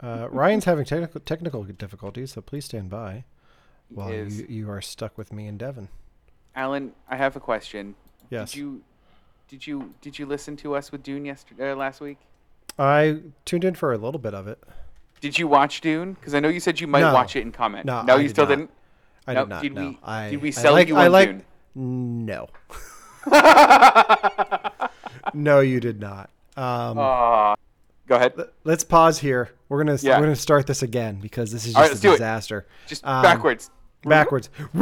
Uh, Ryan's having technical technical difficulties, so please stand by while you, you are stuck with me and Devon. Allen, I have a question. Yes. Did you did you did you listen to us with Dune yesterday uh, last week? I tuned in for a little bit of it. Did you watch Dune? Because I know you said you might No. watch it and comment. No, no, I you did still not. didn't. I No, did not did know. we- I, did we I sell like, you I on like, Dune? No. no, you did not. Um. Go ahead. let's pause here. We're gonna Yeah. we're gonna start this again because this is just let's a disaster. Just um, backwards. Backwards.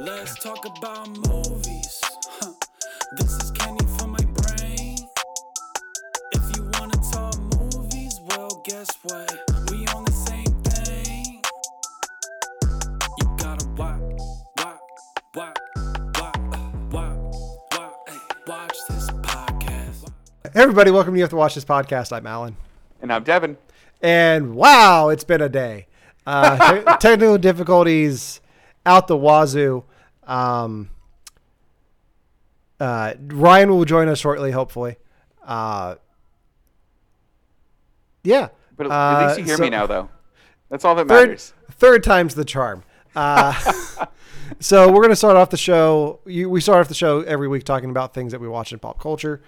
Let's talk about movies. Huh. This is candy for my brain. If you wanna talk movies, well, guess what? Hey everybody, welcome to You Have to Watch This podcast. I'm Allen. And I'm Devon. And wow, it's been a day. Uh, te- technical difficulties out the wazoo. Um, uh, Ryan will join us shortly, hopefully. Uh, yeah. But at Uh, least you hear so- me now, though. That's all that Third, matters. third time's the charm. Uh, so we're going to start off the show. You, we start off the show every week talking about things that we watch in pop culture.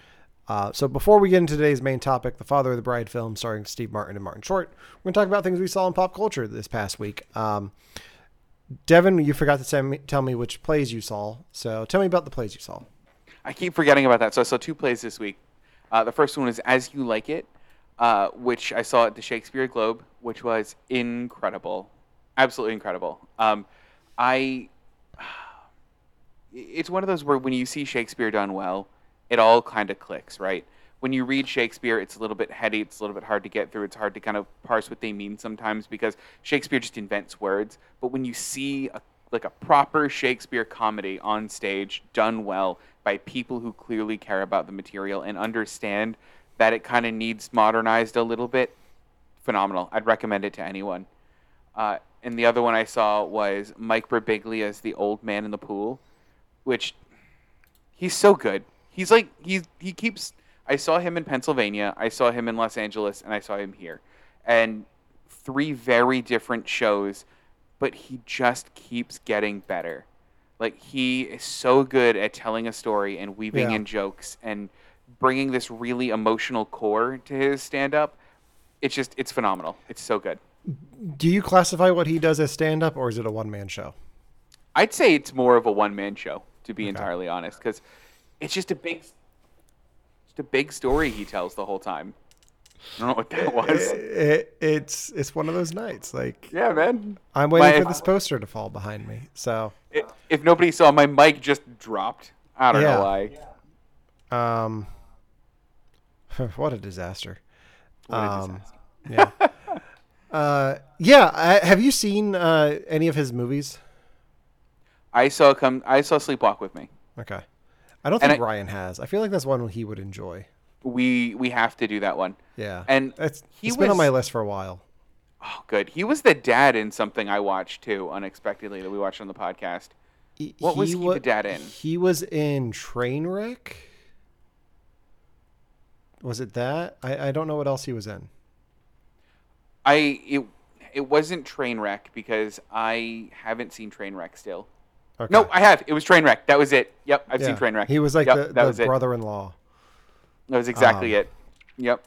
Uh, so before we get into today's main topic, the Father of the Bride film starring Steve Martin and Martin Short, we're going to talk about things we saw in pop culture this past week. Um, Devon, you forgot to tell me, tell me which plays you saw. So tell me about the plays you saw. I keep forgetting about that. So I saw two plays this week. Uh, the first one was As You Like It, uh, which I saw at the Shakespeare Globe, which was incredible, absolutely incredible. Um, I, it's one of those where when you see Shakespeare done well, it all kind of clicks, right? When you read Shakespeare, it's a little bit heady. It's a little bit hard to get through. It's hard to kind of parse what they mean sometimes because Shakespeare just invents words. But when you see a, like a proper Shakespeare comedy on stage done well by people who clearly care about the material and understand that it kind of needs modernized a little bit, phenomenal. I'd recommend it to anyone. Uh, and the other one I saw was Mike Birbiglia as the old man in the pool, which he's so good. He's like he he keeps. I saw him in Pennsylvania. I saw him in Los Angeles, and I saw him here, and three very different shows, but he just keeps getting better. Like he is so good at telling a story and weaving Yeah. in jokes and bringing this really emotional core to his stand up. It's just it's phenomenal. It's so good. Do you classify what he does as stand up or is it a one man show? I'd say it's more of a one man show, to be entirely honest, because it's just a big, just a big story he tells the whole time. I don't know what that was. It, it's it's one of those nights. Like Yeah, man. I'm waiting My- for this poster to fall behind me. So I- If nobody saw, my mic just dropped. I don't Yeah. know why. Um, what a disaster. What a Um, disaster. yeah. uh, yeah. I, have you seen uh, any of his movies? I saw come. I saw Sleepwalk with me. Okay. I don't And think I- Ryan has. I feel like that's one he would enjoy. We we have to do that one. Yeah. And it's, he it's been on my list for a while. Oh, good. He was the dad in something I watched too, unexpectedly that we watched on the podcast. He- What was he wa- the dad in? He was in Trainwreck. Was it that? I, I don't know what else he was in. I it it wasn't Trainwreck because I haven't seen Trainwreck still. Okay. No, I have. It was Trainwreck. That was it. Yep, I've seen Yeah. Trainwreck. He was like Yep, the, the it. brother-in-law. That was exactly Um, it. Yep.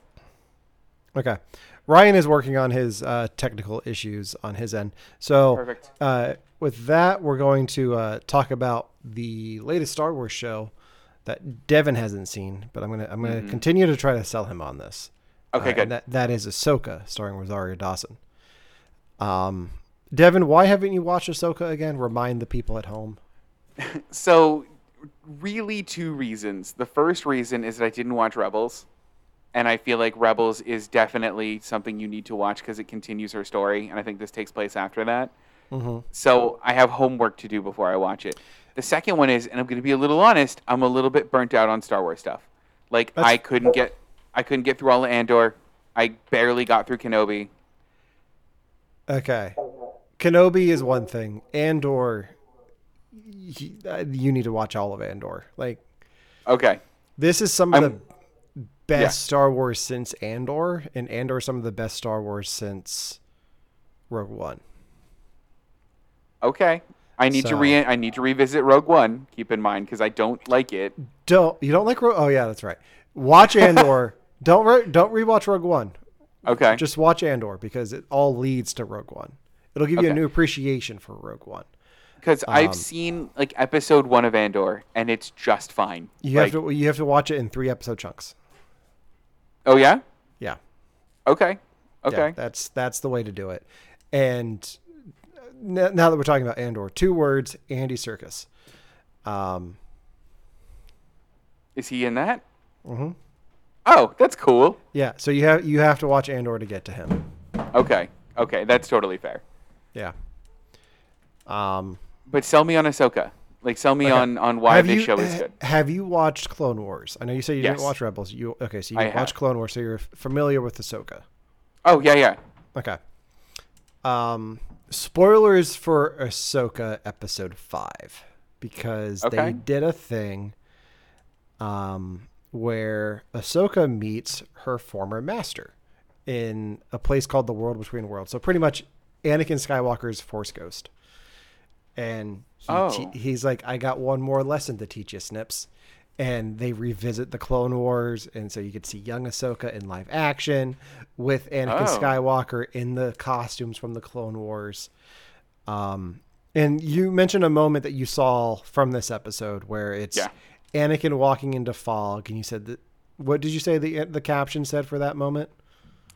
Okay. Ryan is working on his uh, technical issues on his end. So. Uh, with that, we're going to uh, talk about the latest Star Wars show that Devon hasn't seen, but I'm gonna I'm gonna continue to try to sell him on this. Mm-hmm. Okay, Uh, good. and That that is Ahsoka, starring Rosario Dawson. Um, Devon, why haven't you watched Ahsoka again? Remind the people at home. So, really, two reasons. The first reason is that I didn't watch Rebels, and I feel like Rebels is definitely something you need to watch because it continues her story, and I think this takes place after that. Mm-hmm. So I have homework to do before I watch it. The second one is, and I'm going to be a little honest, I'm a little bit burnt out on Star Wars stuff. Like That's- I couldn't get, I couldn't get through all of Andor. I barely got through Kenobi. Okay. Kenobi is one thing. Andor, uh, you need to watch all of Andor. Like Okay, this is some of I'm- the best Yeah. Star Wars since Andor, and Andor some of the best Star Wars since Rogue One. Okay. I need to re I need to revisit Rogue One. Keep in mind because I don't like it. Don't you don't like Rogue? Oh yeah, that's right. Watch Andor. don't re- don't rewatch Rogue One. Okay. Just watch Andor because it all leads to Rogue One. It'll give you a new appreciation for Rogue One. Because I've um, seen like episode one of Andor and it's just fine. You Like- have to you have to watch it in three episode chunks. Oh yeah. Yeah. Okay. Yeah, Okay. that's that's the way to do it. And now that we're talking about Andor, two words: Andy Serkis. Um, Is he in that? Mm-hmm. Oh, that's cool. yeah. So you have you have to watch Andor to get to him. Okay. Okay, that's totally fair. Yeah. Um, But sell me on Ahsoka. Like sell me Okay. on on why have this you show is good. have you watched Clone Wars? I know you said you Yes. didn't watch Rebels. You okay? So you I watched have. Clone Wars, so you're familiar with Ahsoka. Oh yeah, yeah. Okay. Um, spoilers for Ahsoka episode five because Okay. they did a thing, um, where Ahsoka meets her former master in a place called the World Between Worlds. So pretty much, Anakin Skywalker's Force Ghost, and he Oh. te- he's like, "I got one more lesson to teach you, Snips." And they revisit the Clone Wars, and so you could see young Ahsoka in live action with Anakin Oh. Skywalker in the costumes from the Clone Wars. Um, and you mentioned a moment that you saw from this episode where it's Yeah. Anakin walking into fog, and you said that. What did you say the the caption said for that moment?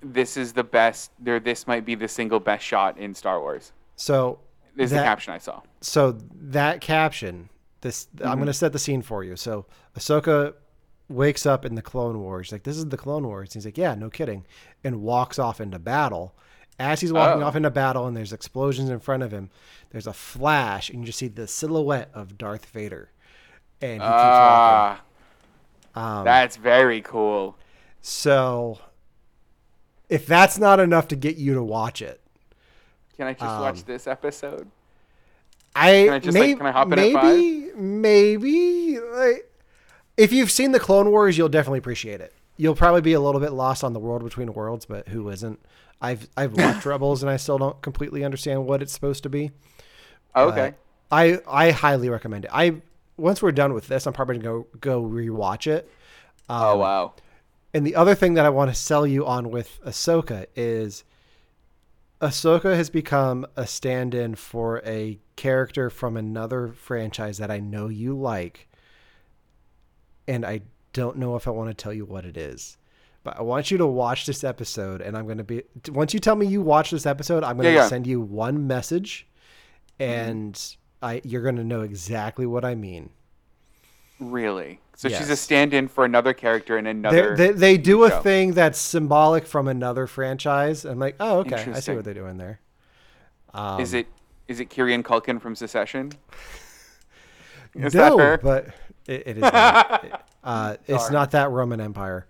This is the best. There, this might be the single best shot in Star Wars. So This is that- the caption I saw. so that caption this Mm-hmm. i'm going to set the scene for you so ahsoka wakes up in the clone wars like this is the clone wars he's like yeah no kidding and walks off into battle as he's walking Oh. off into battle and there's explosions in front of him there's a flash and you just see the silhouette of darth vader and he keeps walking Ah, um, that's very cool. so if that's not enough to get you to watch it Can I just Um, watch this episode? I, Can I just, like, can I hop in maybe, maybe like, if you've seen the Clone Wars, you'll definitely appreciate it. You'll probably be a little bit lost on the world between worlds, but who isn't? I've I've watched Rebels and I still don't completely understand what it's supposed to be. Oh, okay. But I I highly recommend it. I once we're done with this, I'm probably gonna go go rewatch it. oh um, wow. And the other thing that I want to sell you on with Ahsoka is Ahsoka has become a stand in for a character from another franchise that I know you like. And I don't know if I want to tell you what it is. But I want you to watch this episode, and I'm going to be. Once you tell me you watch this episode, I'm going to Yeah, yeah. send you one message, mm-hmm. and I you're going to know exactly what I mean. Really? So she's a stand-in for another character in another. they, they do a show. thing that's symbolic from another franchise. I'm like, oh, okay, I see what they're doing there. Um, is it is it Kieran Culkin from Succession? Is no, but it, it is. Not. It- uh, it's not that Roman Empire.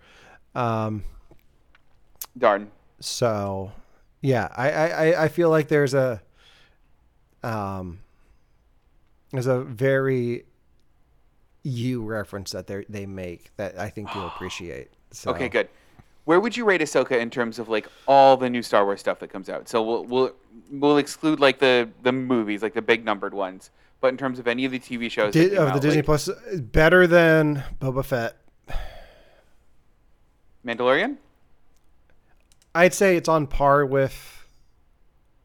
Um, Darn. so, yeah, I, I, I- I feel like there's a, um, there's a very you reference that they they make that I think you'll appreciate. So, Okay, good. Where would you rate Ahsoka in terms of like all the new Star Wars stuff that comes out? So we'll we'll we'll exclude like the the movies, like the big numbered ones. But in terms of any of the TV shows Di- of the out, Disney like Plus, better than Boba Fett. Mandalorian, I'd say it's on par with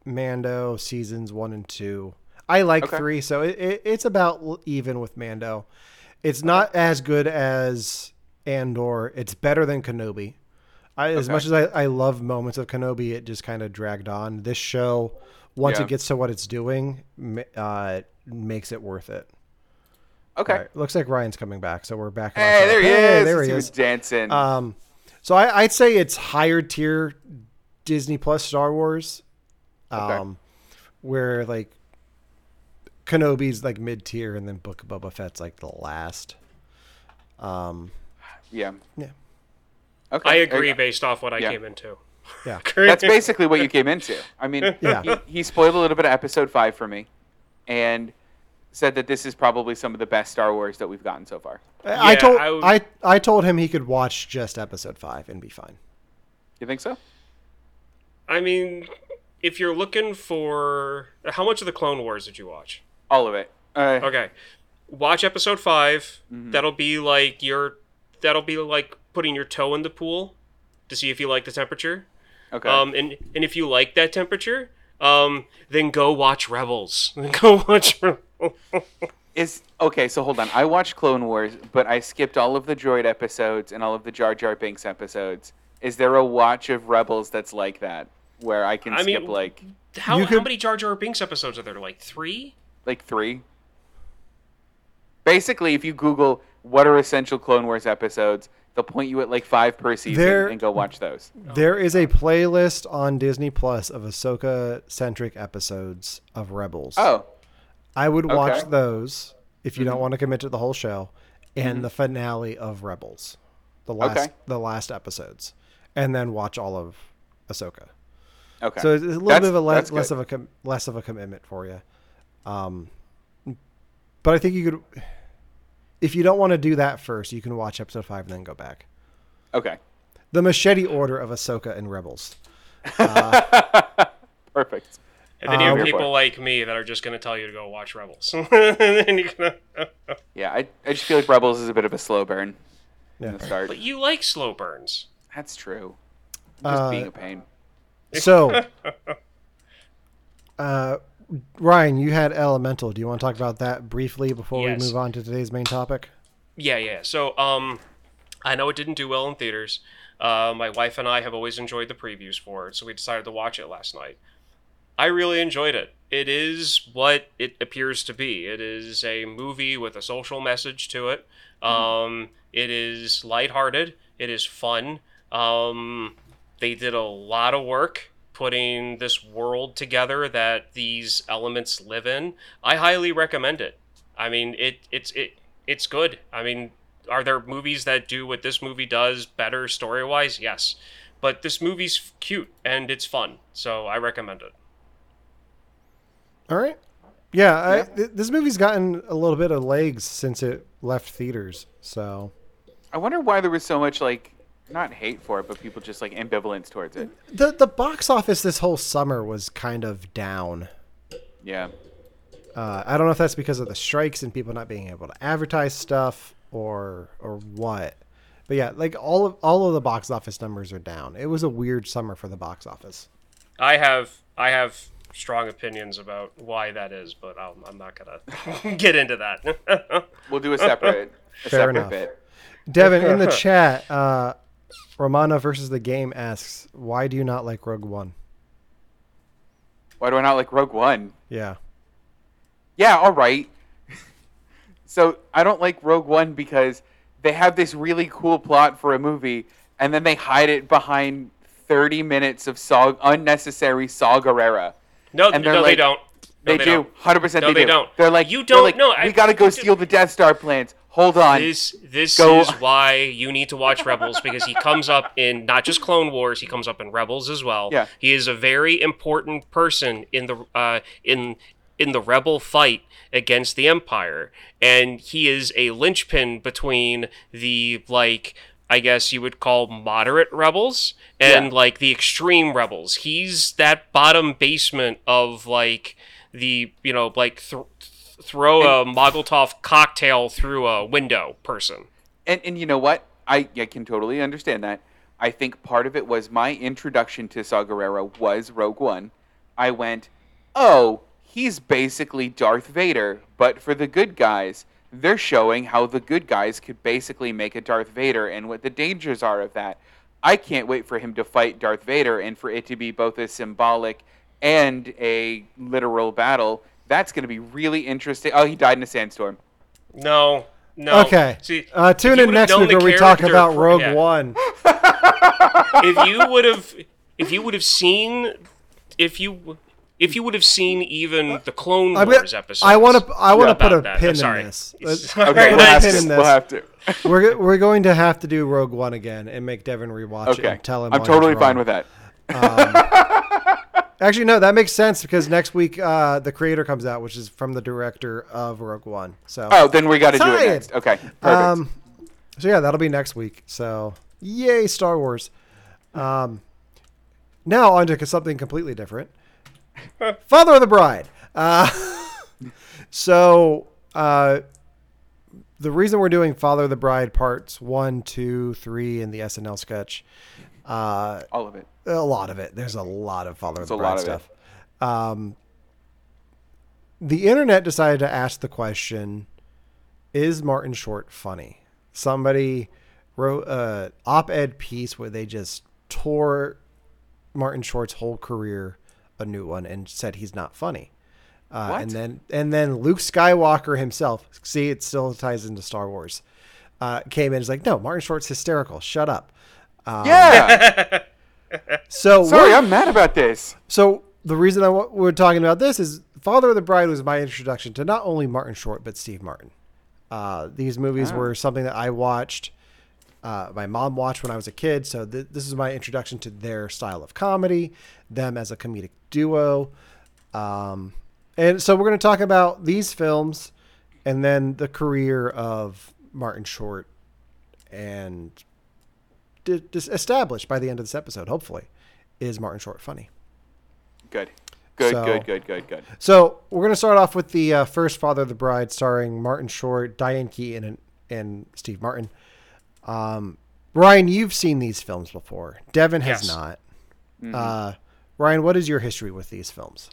Mando seasons one and two. I like Okay. three, so it, it, it's about even with Mando. It's not as good as Andor. It's better than Kenobi. I, As much as I, I love moments of Kenobi, it just kind of dragged on. This show, once Yeah. it gets to what it's doing, uh, makes it worth it. okay. Right, looks like Ryan's coming back, so we're back. Hey, there he Hey, is. There he is. dancing. Um, so I, I'd say it's higher tier Disney Plus Star Wars, Okay. um, where like Kenobi's like mid tier, and then Book of Boba Fett's like the last. Um, yeah. yeah, Okay. I agree you based off what I Yeah. came into. yeah, That's basically what you came into. I mean, Yeah. he, he spoiled a little bit of episode five for me, and said that this is probably some of the best Star Wars that we've gotten so far. I told I would- I I told him he could watch just episode five and be fine. You think so? I mean, if you're looking for how much of the Clone Wars did you watch? All of it. Uh, Okay, watch episode 5 Mm-hmm. That'll be like your that'll be like putting your toe in the pool to see if you like the temperature. Okay. Um, and and if you like that temperature, um, then go watch Rebels. Then go watch. Rebels. Is okay. So hold on. I watched Clone Wars, but I skipped all of the Droid episodes and all of the Jar Jar Binks episodes. Is there a watch of Rebels that's like that, where I can I skip mean- like How, You how many Jar Jar Binks episodes are there? Like three? Like three? Basically, if you Google what are essential Clone Wars episodes, they'll point you at like five per season There- and go watch those. There is a playlist on Disney Plus of Ahsoka centric episodes of Rebels. Oh, I would watch okay. Mm-hmm. those if you don't want to commit to the whole show, and the finale of Rebels, the last Okay. the last episodes, and then watch all of Ahsoka. okay. So it's a little That's- bit of a less, less of a com- less of a commitment for you. Um, but I think you could, if you don't want to do that first, you can watch episode five and then go back. okay. The machete order of Ahsoka and Rebels. Perfect. And then you have Um, people like me that are just going to tell you to go watch Rebels. and gonna... Yeah, I, I just feel like Rebels is a bit of a slow burn Yeah. in the start. But you like slow burns. That's true. Just Uh, being a pain. So, uh, Ryan, you had Elemental. Do you want to talk about that briefly before Yes. we move on to today's main topic? Yeah, yeah. So, um, I know it didn't do well in theaters. Uh, my wife and I have always enjoyed the previews for it, so we decided to watch it last night. I really enjoyed it. It is what it appears to be. It is a movie with a social message to it. Um, it is lighthearted. It is fun. Um, they did a lot of work putting this world together that these elements live in. I highly recommend it. I mean, it it's it it's good. I mean, are there movies that do what this movie does better story wise? Yes, but this movie's cute and it's fun, so I recommend it. All right. Yeah, I, Yeah. th- this movie's gotten a little bit of legs since it left theaters. So I wonder why there was so much like not hate for it, but people just like ambivalence towards it. the the box office this whole summer was kind of down. Yeah. Uh, I don't know if that's because of the strikes and people not being able to advertise stuff or or what. But yeah, like all of all of the box office numbers are down. It was a weird summer for the box office. I have I have strong opinions about why that is, but I'll, I'm not gonna get into that. We'll do a separate a Fair separate enough. bit. Devon in the chat, uh, Romana versus the game asks, "Why do you not like Rogue One?" Why do I not like Rogue One? Yeah, Yeah, all right. so I don't like Rogue One because they have this really cool plot for a movie, and then they hide it behind 30 minutes of saw unnecessary Saw Gerrera. no, And no, they're they don't. No, They, do, don't. hundred percent. No, they, they do. don't. They're like, You they're don't- Like, no, we gotta go you- steal the Death Star plans. Hold on. This this Go- is why you need to watch Rebels because he comes up in not just Clone Wars, he comes up in Rebels as well. Yeah. He is a very important person in the uh, in in the rebel fight against the Empire, and he is a linchpin between the like I guess you would call moderate rebels and Yeah. like the extreme rebels. He's that bottom basement of like the you know like th- throw a Molotov cocktail through a window person. and and you know what? I, I can totally understand that. I think part of it was my introduction to Saw Gerrera was Rogue One. I went, oh, he's basically Darth Vader, but for the good guys. They're showing how the good guys could basically make a Darth Vader and what the dangers are of that. I can't wait for him to fight Darth Vader and for it to be both a symbolic and a literal battle. That's going to be really interesting. Oh, he died in a sandstorm. No, no. Okay. See, uh, tune in next week where we talk about Rogue yeah. One. if you would have, if you would have seen, if you. If you would have seen even the Clone I, Wars episode, I want to. I want to put a that. pin in this. Okay, we'll have, to, we'll have to. we're we're going to have to do Rogue One again and make Devon rewatch it Okay. and tell him. I'm totally fine with that. Actually, no, that makes sense because next week uh, the creator comes out, which is from the director of Rogue One. So, Oh, then we got to do it next. Okay, perfect. um, so yeah, that'll be next week. So, yay, Star Wars. Um, now on to something completely different. Father of the Bride. Uh, so, uh, the reason we're doing Father of the Bride parts one, two, three in the SNL sketch, uh, All of it. a lot of it. There's a lot of Father of the There's a Bride lot of it. stuff. Um, the internet decided to ask the question: Is Martin Short funny? Somebody wrote a op-ed piece where they just tore Martin Short's whole career a new one and said he's not funny. Uh, What? And then and then Luke Skywalker himself. See, it still ties into Star Wars. Uh, came in and was like, "No, Martin Short's hysterical. Shut up." Um, Yeah. So Sorry, I'm mad about this. so the reason I wa- we're talking about this is Father of the Bride was my introduction to not only Martin Short but Steve Martin. Uh, these movies Ah. were something that I watched. Uh, my mom watched when I was a kid, so th- this is my introduction to their style of comedy, them as a comedic duo, um, and so we're going to talk about these films, and then the career of Martin Short, and di- dis- established by the end of this episode. Hopefully, is Martin Short funny? Good. Good, So- good, good, good, good. So we're going to start off with the uh, first Father of the Bride, starring Martin Short, Diane Keaton, and, and Steve Martin. Um, Ryan, you've seen these films before. Devon has Yes. not. Mm-hmm. Uh, Ryan, what is your history with these films?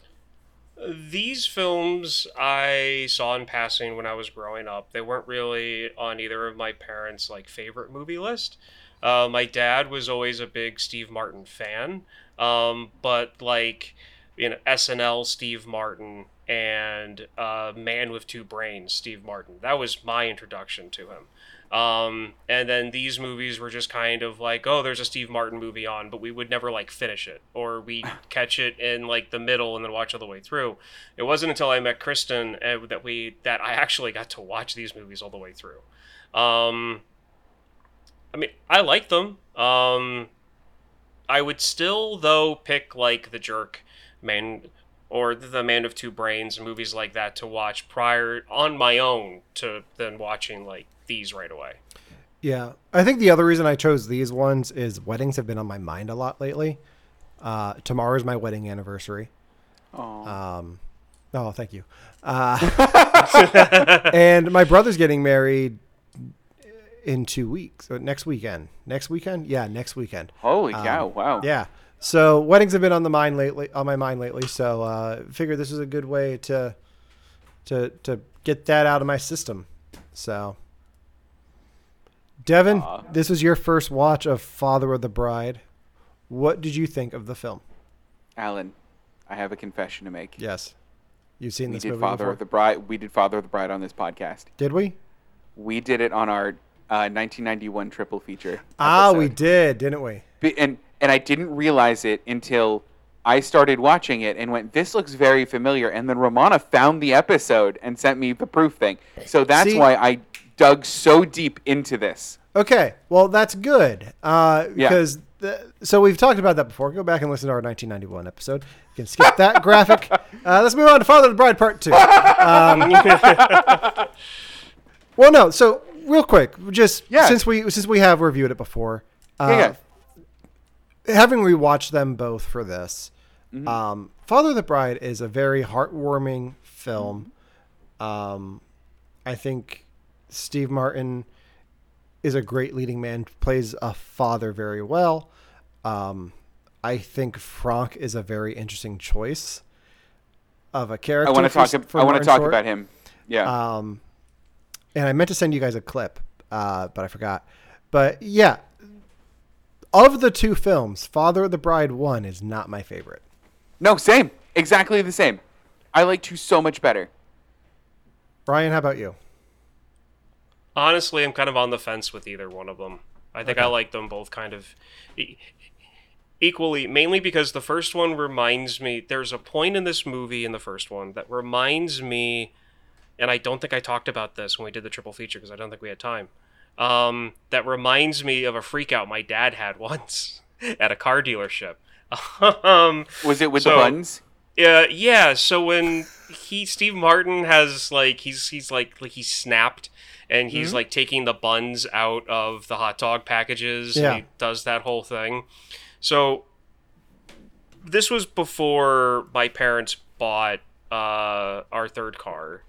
These films I saw in passing when I was growing up. They weren't really on either of my parents' like favorite movie list. Uh, my dad was always a big Steve Martin fan, um, but like you know SNL Steve Martin and uh, Man with Two Brains Steve Martin. That was my introduction to him. Um, and then these movies were just kind of like, oh, there's a Steve Martin movie on, but we would never like finish it, or we catch it in like the middle and then watch all the way through. It wasn't until I met Kristen uh, that we that I actually got to watch these movies all the way through. Um, I mean, I like them. Um, I would still though pick like The Jerk, Man, or The Man of Two Brains, movies like that to watch prior on my own to then watching like these right away. Yeah, I think the other reason I chose these ones is weddings have been on my mind a lot lately. Uh, tomorrow's my wedding anniversary. Oh, Um, oh, thank you. Uh, and my brother's getting married in two weeks. Next weekend. Next weekend? Yeah, next weekend. holy um, cow! Wow. Yeah. So weddings have been on the mind lately, on my mind lately. So uh, figure this is a good way to to to get that out of my system. So, Devon, Aw. this was your first watch of Father of the Bride. What did you think of the film? Allen, I have a confession to make. Yes, you've seen we this did movie Father before. of the Bride. We did Father of the Bride on this podcast. Did we? We did it on our uh, 1991 triple feature. Ah, we did, didn't we? And and I didn't realize it until I started watching it and went, "This looks very familiar." And then Romana found the episode and sent me the proof thing. So that's See? why I dug so deep into this. Okay, well that's good uh, Yeah. because the, so we've talked about that before. Go back and listen to our 1991 episode. You can skip that graphic. Uh, let's move on to Father of the Bride Part Two. Um, well, no. So real quick, just Yeah. since we since we have reviewed it before, uh, Yeah, having rewatched them both for this, Mm-hmm. um, Father of the Bride is a very heartwarming film. Um, I think Steve Martin is a great leading man, plays a father very well. Um, I think Frank is a very interesting choice of a character. I want to talk. I want to talk Short. about him. Yeah. Um, and I meant to send you guys a clip, uh, but I forgot. But yeah, of the two films, Father of the Bride one is not my favorite. no, same. Exactly the same. I like two so much better. Ryan, how about you? Honestly, I'm kind of on the fence with either one of them. I think I like them both kind of e- equally, mainly because the first one reminds me. There's a point in this movie in the first one that reminds me, and I don't think I talked about this when we did the triple feature because I don't think we had time. Um, that reminds me of a freakout my dad had once at a car dealership. um, Was it with So- the buns? Yeah, yeah. So when he Steve Martin has like he's he's like like he's snapped and he's Mm-hmm. like taking the buns out of the hot dog packages. Yeah. And he does that whole thing. So this was before my parents bought uh, our third car,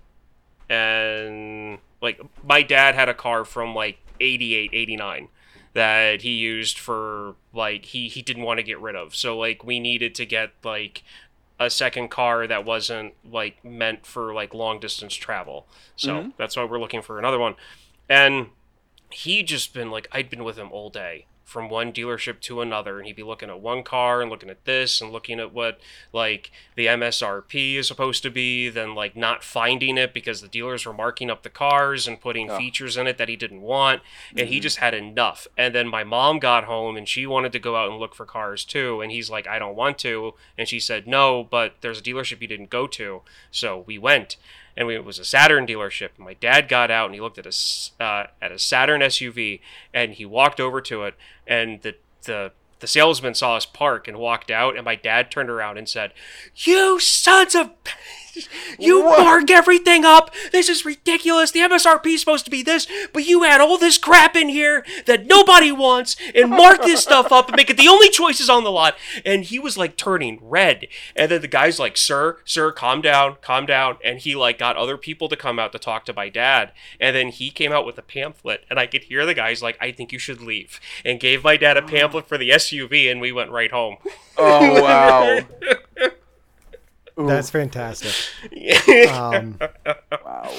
and like my dad had a car from like 88, 89 that he used for like he he didn't want to get rid of. So like we needed to get like a second car that wasn't like meant for like long distance travel. So mm-hmm. that's why we're looking for another one. And he just been like I'd been with him all day from one dealership to another and he'd be looking at one car and looking at this and looking at what like the MSRP is supposed to be then like not finding it because the dealers were marking up the cars and putting Oh. features in it that he didn't want and he mm-hmm. just had enough. And then my mom got home and she wanted to go out and look for cars too and he's like I don't want to and she said no but there's a dealership you didn't go to. So we went and we, it was a Saturn dealership. And my dad got out and he looked at a uh, at a Saturn SUV and he walked over to it and the the the salesman saw us park and walked out and my dad turned around and said, "You sons of you mark everything up. This is ridiculous. The MSRP is supposed to be this, but you add all this crap in here that nobody wants and mark this stuff up and make it the only choices on the lot." And he was like turning red. And then the guy's like, "Sir, sir, calm down, calm down." And he like got other people to come out to talk to my dad. And then he came out with a pamphlet and I could hear the guys like, "I think you should leave." And gave my dad a pamphlet for the SUV and we went right home. Oh wow! That's fantastic. Um, wow.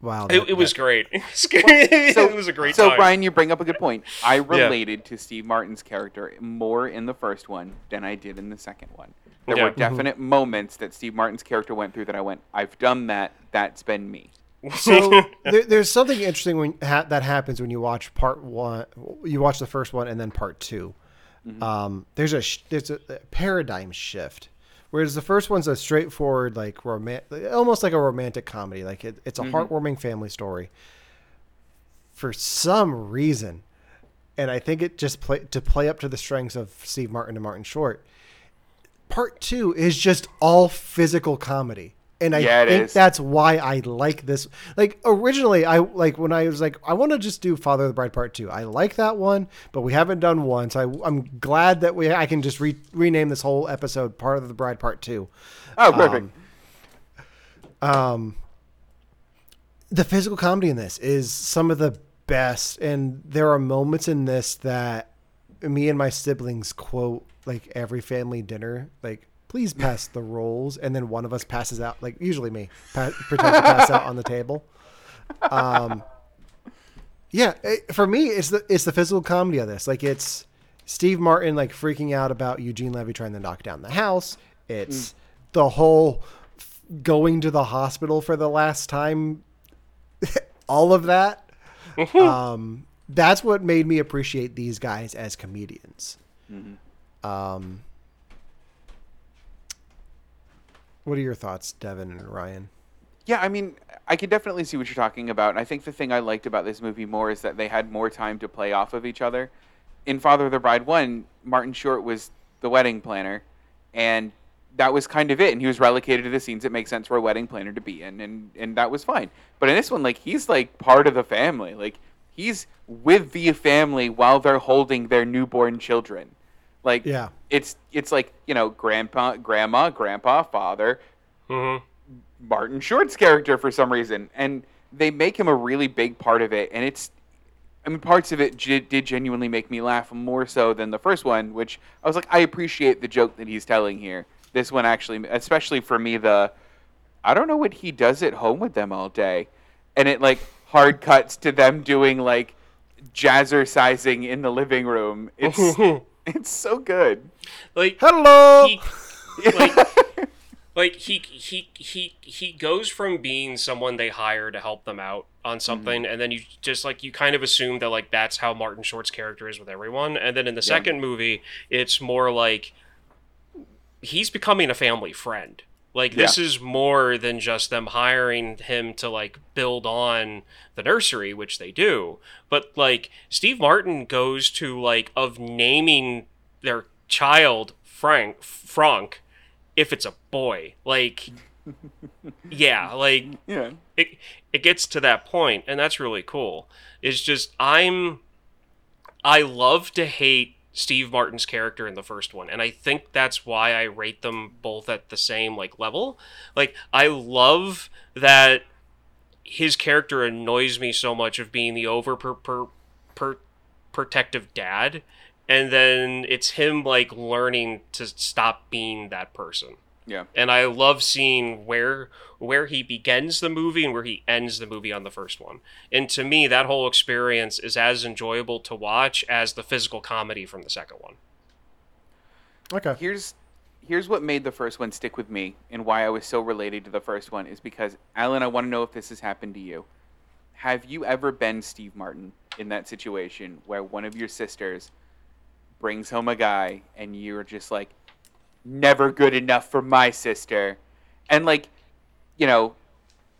wow. It, that- it was that- great. it was a great so time. Ryan, you bring up a good point. I related to Steve Martin's character more in the first one than I did in the second one. There Yeah. were Mhm. definite moments that Steve Martin's character went through that I went, I've done that. That's been me. so there, there's something interesting when ha- that happens when you watch part one. You watch the first one and then part 2 Um, there's a sh- there's a, a paradigm shift. Whereas the first one's a straightforward, like romantic, almost like a romantic comedy. Like it, it's a mm-hmm. heartwarming family story. For some reason, and I think it just play to play up to the strengths of Steve Martin and Martin Short. Part two is just all physical comedy, and I Yeah, think is. that's why I like this. Like originally, I like when I was like, I want to just do Father of the Bride Part Two. I like that one, but we haven't done one, so I, I'm glad that we I can just re- rename this whole episode Part of the Bride Part Two. Oh, perfect. Um, the physical comedy in this is some of the best, and there are moments in this that me and my siblings quote like every family dinner, like please pass the rolls, and then one of us passes out, like usually me, pa- pretends to pass out on the table. Um, yeah, it, for me, it's the it's the physical comedy of this. Like it's Steve Martin like freaking out about Eugene Levy trying to knock down the house. It's the whole f- going to the hospital for the last time. All of that. um, that's what made me appreciate these guys as comedians. Um, what are your thoughts, Devon and Ryan? Yeah, I mean, I can definitely see what you're talking about. And I think the thing I liked about this movie more is that they had more time to play off of each other. In Father of the Bride 1, Martin Short was the wedding planner, and that was kind of it. And he was relegated to the scenes that make sense for a wedding planner to be in, and, and that was fine. But in this one, like, he's like part of the family. Like, he's with the family while they're holding their newborn children. Like, Yeah. It's it's like you know, grandpa, grandma, grandpa, father, hmm Martin Short's character for some reason, and they make him a really big part of it. And it's, I mean, parts of it j- did genuinely make me laugh more so than the first one, which I was like, I appreciate the joke that he's telling here. This one actually, especially for me, the I don't know what he does at home with them all day, and it like hard cuts to them doing like jazzercising in the living room. It's it's so good. Like Hello. he, like, like he he he he goes from being someone they hire to help them out on mm-hmm. something and then you just like you kind of assume that like that's how Martin Short's character is with everyone and then in the second movie it's more like he's becoming a family friend like this is more than just them hiring him to like build on the nursery which they do but like Steve Martin goes to like of naming their child Frank Frank if it's a boy. Like yeah, like Yeah. it it gets to that point and that's really cool. It's just I'm I love to hate Steve Martin's character in the first one and I think that's why I rate them both at the same like level. Like I love that his character annoys me so much of being the over per, per, per protective dad and then it's him like learning to stop being that person Yeah. and I love seeing where where he begins the movie and where he ends the movie on the first one. And to me, that whole experience is as enjoyable to watch as the physical comedy from the second one. Okay. Here's here's what made the first one stick with me and why I was so related to the first one is because Allen, I want to know if this has happened to you. Have you ever been Steve Martin in that situation where one of your sisters brings home a guy and you're just like never good enough for my sister. And like you know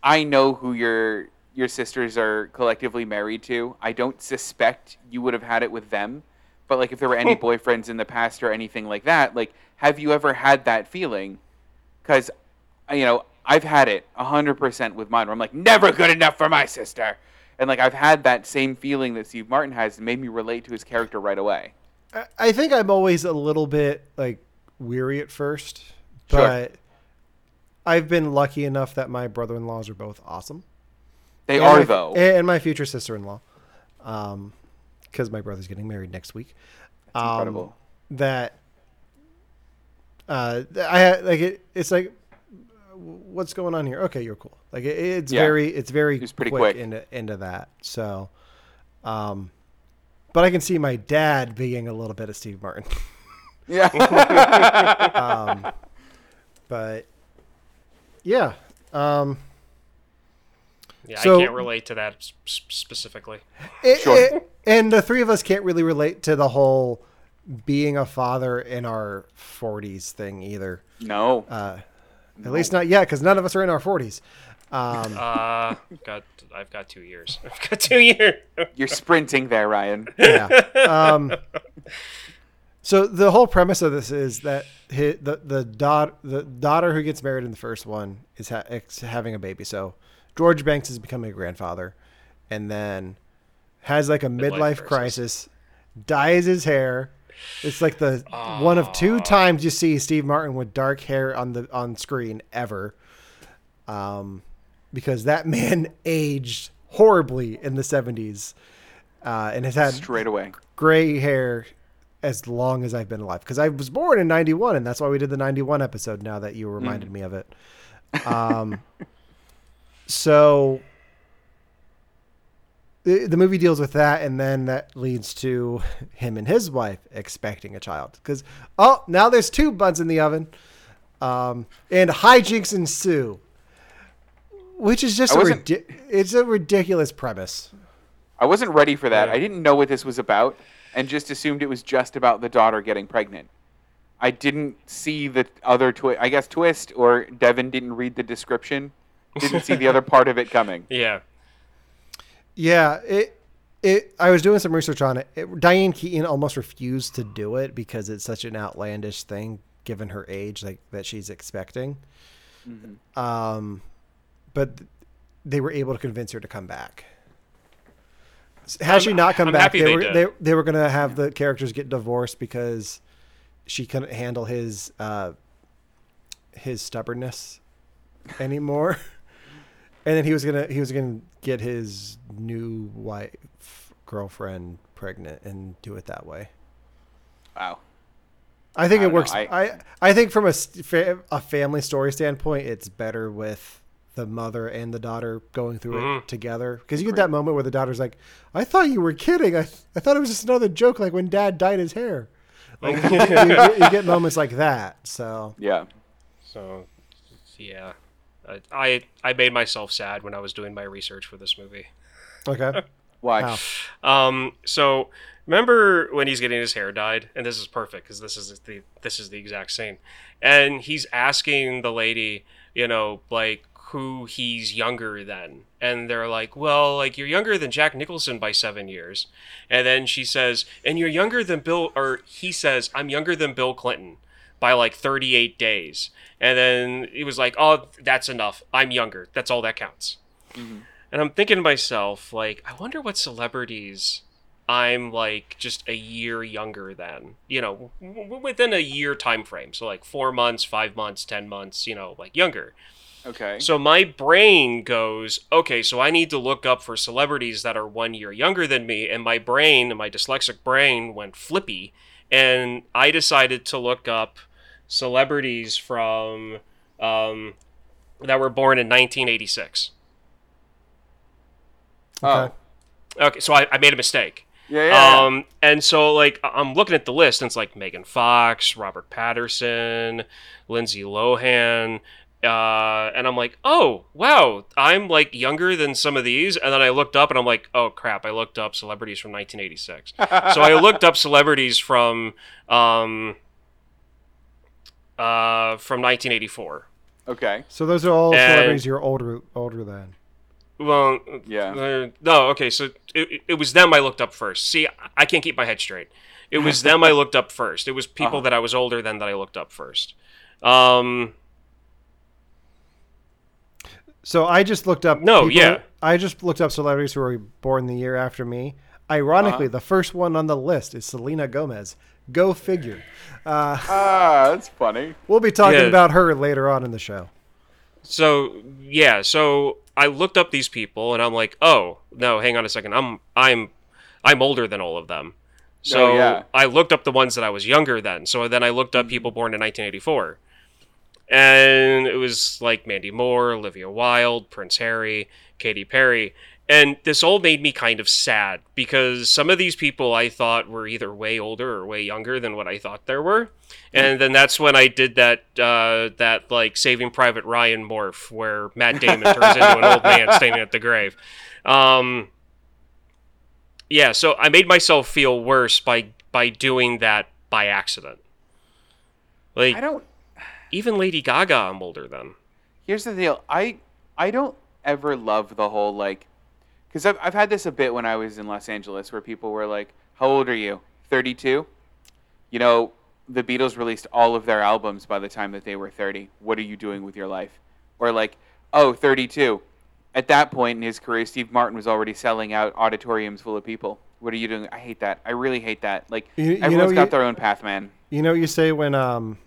i know who your your sisters are collectively married to. I don't suspect you would have had it with them. But like if there were any boyfriends in the past or anything like that like have you ever had that feeling? Because you know i've had it 100% with mine where i'm like never good enough for my sister. And like i've had that same feeling that steve martin has and made me relate to his character right away. I- I think I'm always a little bit like weary at first, Sure. but I've been lucky enough that my brother-in-laws are both awesome. they And are my- though and my future sister-in-law, um, because my brother's getting married next week. That's Um, incredible That, uh, I like it. It's like, what's going on here? Okay, you're cool. Like it, it's Yeah. very, it's very was pretty quick, quick. into into that. So, um, but I can see my dad being a little bit of Steve Martin. yeah um, but yeah, um, Yeah, So- I can't relate to that s- s- specifically. it- Sure. it- and the three of us can't really relate to the whole being a father in our 40s thing either. no Uh, At least not yet, because none of us are in our 40s. Um, Uh, got I've got two years. I've got two years. You're sprinting there, Ryan. yeah. Um, so the whole premise of this is that hi the the daughter the daughter who gets married in the first one is ha- ex- having a baby. So George Banks is becoming a grandfather, and then has like a midlife, crisis. crisis, dyes his hair. It's like the one of two times you see Steve Martin with dark hair on the on screen ever. Um, because that man aged horribly in the 70s uh, and has had Straight away. gray hair as long as I've been alive. Because I was born in 91, and that's why we did the 91 episode now that you reminded me of it. Um, so the, the movie deals with that, and then that leads to him and his wife expecting a child. Because, oh, now there's two buns in the oven. Um, and hijinks ensue. Which is just a ridi- it's a ridiculous premise. I wasn't ready for that. I didn't know what this was about and just assumed it was just about the daughter getting pregnant. I didn't see the other twist. I guess twist or Devon didn't read the description. Didn't see the other part of it coming. Yeah. Yeah, it it I was doing some research on it. it. Diane Keaton almost refused to do it because it's such an outlandish thing given her age like that she's expecting. Um but they were able to convince her to come back. S- Had she I'm- not come I'm back, they they were did. they, they were going to have the characters get divorced because she couldn't handle his uh his stubbornness anymore. and then he was gonna he was gonna get his new wife girlfriend pregnant and do it that way. Wow. I think I it don't know, works. I- I, I think from a a family story standpoint, it's better with the mother and the daughter going through Mhm. it together because you get that moment where the daughter's like, "I thought you were kidding. I I thought it was just another joke, like when Dad dyed his hair." Like you, you get, you get moments like that. So Yeah. So, yeah, I, I I made myself sad when I was doing my research for this movie. okay, Why? How? Um, so remember when he's getting his hair dyed, and this is perfect because this is the this is the exact scene, and he's asking the lady, you know, like who he's younger than. And they're like, well, like, you're younger than Jack Nicholson by seven years. And then she says, and you're younger than Bill, or he says, I'm younger than Bill Clinton by like 38 days. And then he was like, oh, that's enough. I'm younger. That's all that counts. Mm-hmm. And I'm thinking to myself, like, I wonder what celebrities I'm like just a year younger than, you know, within a year time frame. So like four months, five months, ten months, you know, like younger. Okay. So my brain goes, okay, so I need to look up for celebrities that are one year younger than me, and my brain, my dyslexic brain, went flippy, and I decided to look up celebrities from um, that were born in 1986. oh. Okay, so I, I made a mistake. Yeah, yeah. yeah. Um, and so like I'm looking at the list, and it's like Megan Fox, Robert Pattinson, Lindsay Lohan, uh, and I'm like, oh wow, I'm like younger than some of these. And then I looked up, and I'm like, oh crap, I looked up celebrities from 1986. so I looked up celebrities from um, uh, from 1984. okay. So those are all And- celebrities you're older older than. Well, Yeah. uh, no, okay, so it, it was them I looked up first. See, I can't keep my head straight. It was them I looked up first. It was people Uh-huh. that I was older than that I looked up first. Um, So I just looked up. No, people- yeah. I just looked up celebrities who were born the year after me. Ironically, Uh-huh. the first one on the list is Selena Gomez. Go figure. Uh, Ah, that's funny. we'll be talking Yeah. about her later on in the show. so yeah, so I looked up these people and I'm like, oh no, hang on a second, I'm I'm I'm older than all of them. So Oh, yeah. I looked up the ones that I was younger than. So then I looked up people born in 1984. And it was like Mandy Moore, Olivia Wilde, Prince Harry, Katy Perry. And this all made me kind of sad because some of these people I thought were either way older or way younger than what I thought there were. And then that's when I did that uh, that like Saving Private Ryan morph where Matt Damon turns into an old man standing at the grave. Um, yeah, so I made myself feel worse by by doing that by accident. Like I don't. Even Lady Gaga, I'm older than. Here's the deal. I I don't ever love the whole like, because I've I've had this a bit when I was in Los Angeles where people were like, "How old are you? 32?" You know, the Beatles released all of their albums by the time that they were 30. What are you doing with your life? Or like, "Oh, 32." At that point in his career, Steve Martin was already selling out auditoriums full of people. What are you doing? I hate that. I really hate that. Like You- you everyone's know, got you- their own path, man. You know what you say when um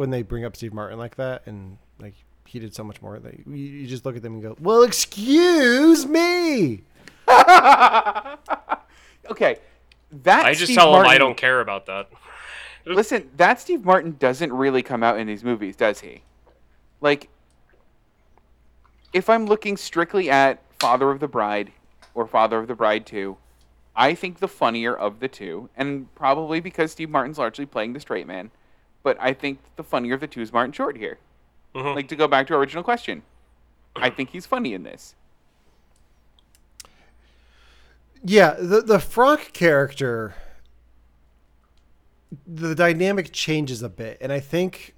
when they bring up Steve Martin like that and like he did so much more that you, you just look at them and go, "Well, excuse me." Okay, that I just Steve tell him I don't care about that. Listen, that Steve Martin doesn't really come out in these movies, does he? Like, if I'm looking strictly at Father of the Bride or Father of the Bride 2, I think the funnier of the two, and probably because Steve Martin's largely playing the straight man, but I think the funnier of the two is Martin Short here. Mhm. Like, to go back to our original question, I think he's funny in this. Yeah, the the Franck character, the dynamic changes a bit, and I think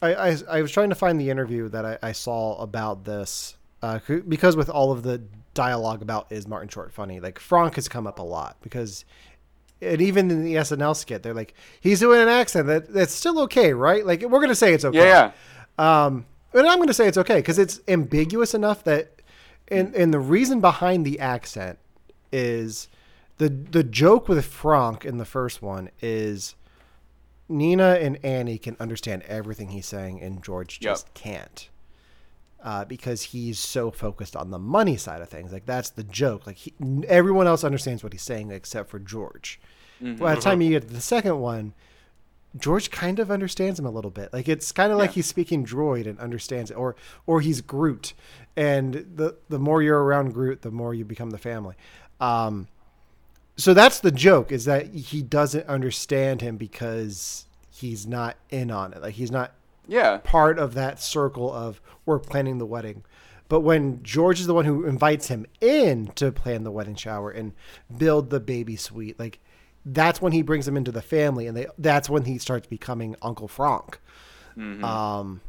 I I, I was trying to find the interview that I, I saw about this uh, because with all of the dialogue about is Martin Short funny, like Franck has come up a lot because. And even in the SNL skit, they're like, he's doing an accent that that's still okay, right? Like we're gonna say it's okay. Yeah, Um, and I'm going to say it's okay because it's ambiguous enough that, and and the reason behind the accent is the the joke with Frank in the first one is Nina and Annie can understand everything he's saying, and George Yep. just can't. Uh, because he's so focused on the money side of things, like that's the joke. Like he, everyone else understands what he's saying except for George. By the time you get to the second one, George kind of understands him a little bit. Like it's kind of like he's speaking droid and understands it, or or he's Groot, and the the more you're around Groot, the more you become the family. Um, so that's the joke is that he doesn't understand him because he's not in on it. Like he's not yeah. part of that circle of we're planning the wedding. But when George is the one who invites him in to plan the wedding shower and build the baby suite, like that's when he brings him into the family, and they that's when he starts becoming Uncle Frank. Um,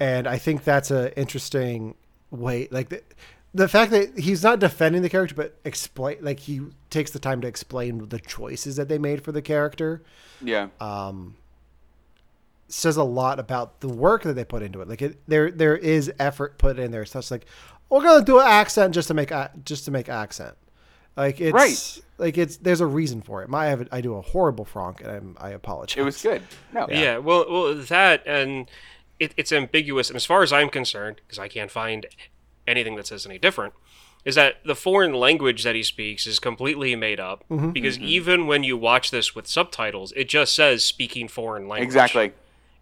and I think that's a interesting way. Like the, the fact that he's not defending the character, but explain like he takes the time to explain the choices that they made for the character Yeah. um, says a lot about the work that they put into it. Like it, there, there is effort put in there. So it's like we're gonna do an accent just to make just to make accent. Like it's Right. like it's there's a reason for it. My I, have, I do a horrible Frank, and I'm, I apologize. it was good. No. Yeah. well, well, that and it, it's ambiguous. And as far as I'm concerned, because I can't find anything that says any different, is that the foreign language that he speaks is completely made up. Mm-hmm. Because mm-hmm. even when you watch this with subtitles, it just says speaking foreign language. Exactly.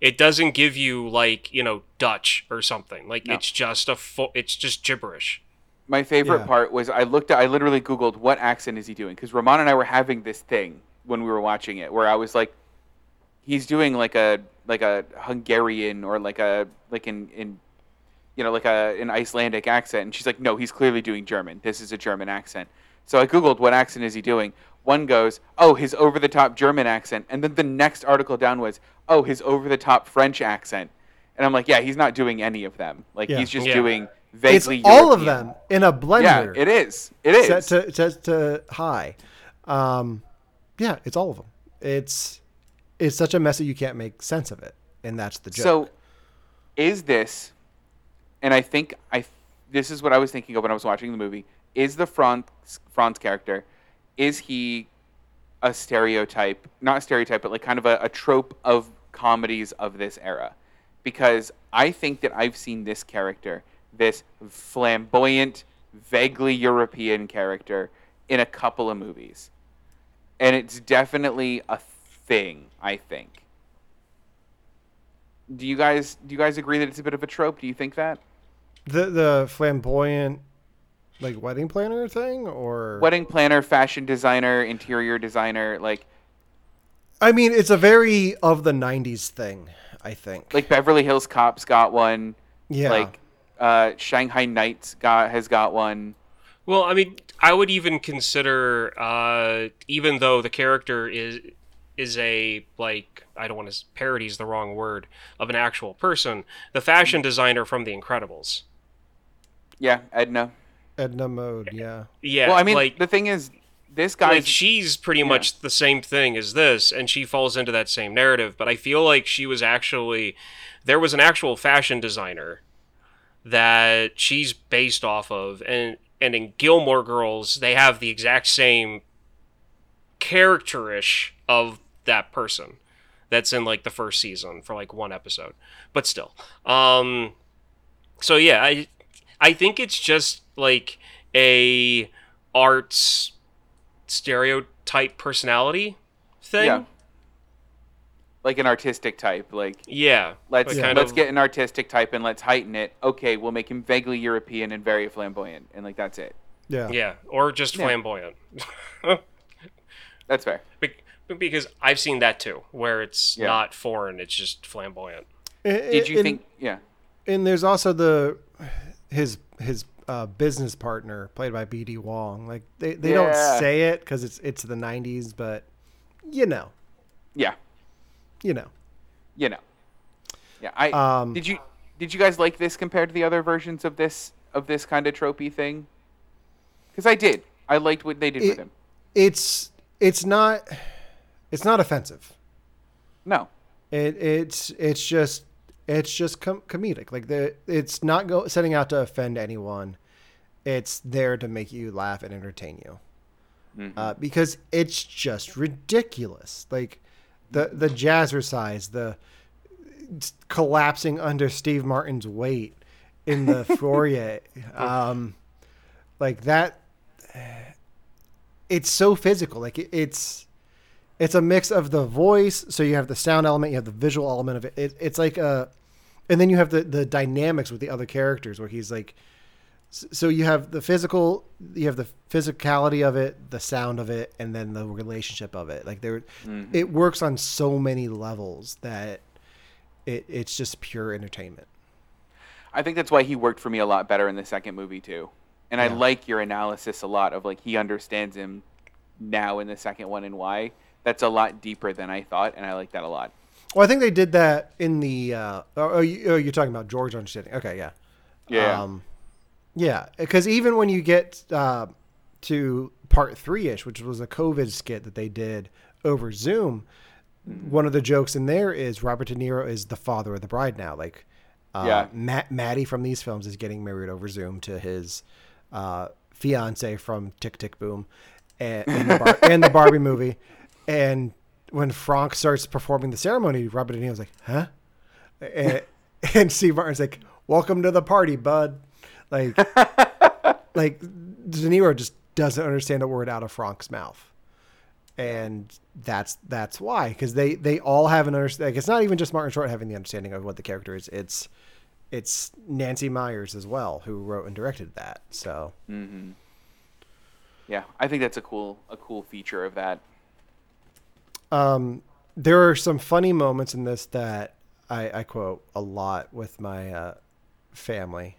It doesn't give you like you know Dutch or something. Like No. it's just a fo- it's just gibberish. My favorite Yeah. part was I looked at I literally googled what accent is he doing because Ramon and I were having this thing when we were watching it where I was like he's doing like a like a Hungarian or like a like in in you know like a an Icelandic accent and she's like no he's clearly doing German this is a German accent so I googled what accent is he doing one goes oh his over the top German accent and then the next article down was oh his over the top French accent and I'm like yeah he's not doing any of them like Yeah. he's just Yeah. doing it's vaguely all of them in a blender. Yeah, it is. It is. set to set to high. Um, yeah, it's all of them. It's it's such a mess that you can't make sense of it, and that's the joke. so, is this? And I think I. This is what I was thinking of when I was watching the movie. Is the Franz Franz character? Is he a stereotype? Not a stereotype, but like kind of a, a trope of comedies of this era. Because I think that I've seen this character, this flamboyant, vaguely European character, in a couple of movies, and it's definitely a thing. I think. Do you guys do you guys agree that it's a bit of a trope? Do you think that the the flamboyant like wedding planner thing, or wedding planner, fashion designer, interior designer, like I mean, it's a very of the '90s thing. I think. like Beverly Hills Cops got one, yeah, like uh, Shanghai Nights got has got one. Well, I mean, I would even consider, uh, even though the character is is a like I don't want to parody is the wrong word of an actual person, the fashion designer from The Incredibles. Yeah, Edna. Edna Mode. Yeah, Yeah, well, I mean, like the thing is, this guy like she's pretty much the same thing as this, and she falls into that same narrative. But I feel like she was actually there was an actual fashion designer that she's based off of, and and in Gilmore Girls they have the exact same characterish of that person that's in like the first season for like one episode but still um so yeah i i think it's just like a arts stereotype personality thing yeah, like an artistic type. Like yeah let's but kind let's of- get an artistic type and let's heighten it. Okay, we'll make him vaguely European and very flamboyant, and like that's it. yeah, yeah or just Yeah. flamboyant That's fair. Be- because i've seen that too where it's Yeah. not foreign it's just flamboyant Did you And- think? Yeah. And there's also the his his uh, business partner played by B.D. Wong. Like they, they don't say it because it's it's the '90s, but you know, Yeah. you know. You know. Yeah. I Um, did you did you guys like this compared to the other versions of this of this kind of tropey thing? Because I did. I liked what they did with him. It's it's not it's not offensive. No. It it's it's just it's just com- comedic. Like the it's not go setting out to offend anyone. It's there to make you laugh and entertain you. Uh, because it's just ridiculous. Like the the jazzercise, the collapsing under Steve Martin's weight in the foyer, um, like that. It's so physical. Like it, it's it's a mix of the voice. So you have the sound element, you have the visual element of it. it it's like a, and then you have the the dynamics with the other characters where he's like so you have the physical you have the physicality of it the sound of it and then the relationship of it like there it works on so many levels that it, it's just pure entertainment I think that's why he worked for me a lot better in the second movie too. And I like your analysis a lot of like he understands him now in the second one and why. That's a lot deeper than I thought, and I like that a lot. Well, I think they did that in the. Uh, oh, oh, you, oh, you're talking about George understanding. Okay, yeah. Yeah. Um, yeah, because even when you get uh, to part three ish, which was a COVID skit that they did over Zoom, one of the jokes in there is Robert De Niro is the father of the bride now. Like, uh, Yeah. Matt, Maddie from these films is getting married over Zoom to his uh, fiance from Tick Tick Boom and, and, the Bar- and the Barbie movie. And when Frank starts performing the ceremony, Robert De Niro's like, huh? And, and Steve Martin's like, welcome to the party, bud. Like, like De Niro just doesn't understand a word out of Frank's mouth. And that's that's why because they they all have an understanding. Like, it's not even just Martin Short having the understanding of what the character is. It's it's Nancy Meyers as well who wrote and directed that. So Yeah, I think that's a cool a cool feature of that. um, there are some funny moments in this that I, I quote a lot with my uh, family.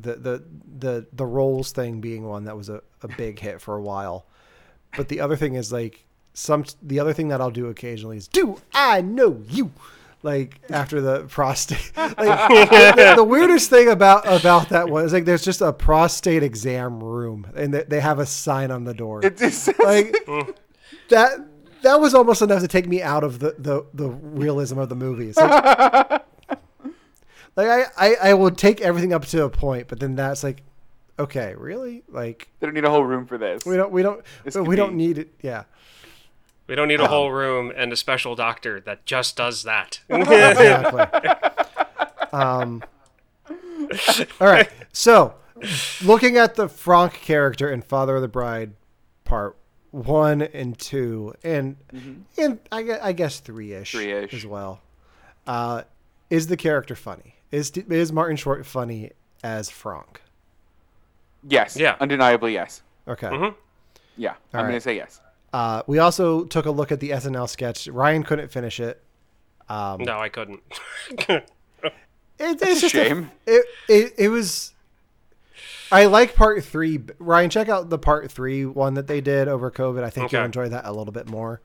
The, the the the roles thing being one that was a, a big hit for a while, but the other thing is like some the other thing that I'll do occasionally is do I know you, like after the prostate. Like, the, the weirdest thing about about that was like there's just a prostate exam room and they, they have a sign on the door It just like that that was almost enough to take me out of the the, the realism of the movie. Like, like I, I I will take everything up to a point, but then that's like, okay, really? Like they don't need a whole room for this. we don't we don't we don't be- need it. Yeah. We don't need a whole room and a special doctor that just does that. exactly. um, all right. So, looking at the Frank character in Father of the Bride, part one and two, and and I, I guess three ish, Three-ish. as well. Uh, is the character funny? Is is Martin Short funny as Frank? yes. Yeah. Undeniably yes. Okay. Mhm. Yeah. I'm right. gonna say yes. Uh, we also took a look at the SNL sketch. Ryan couldn't finish it. Um, no, I couldn't. It, a it's just shame. it, it it was. I like part three. Ryan, check out the part three one that they did over COVID. I think you'll enjoy that a little bit more.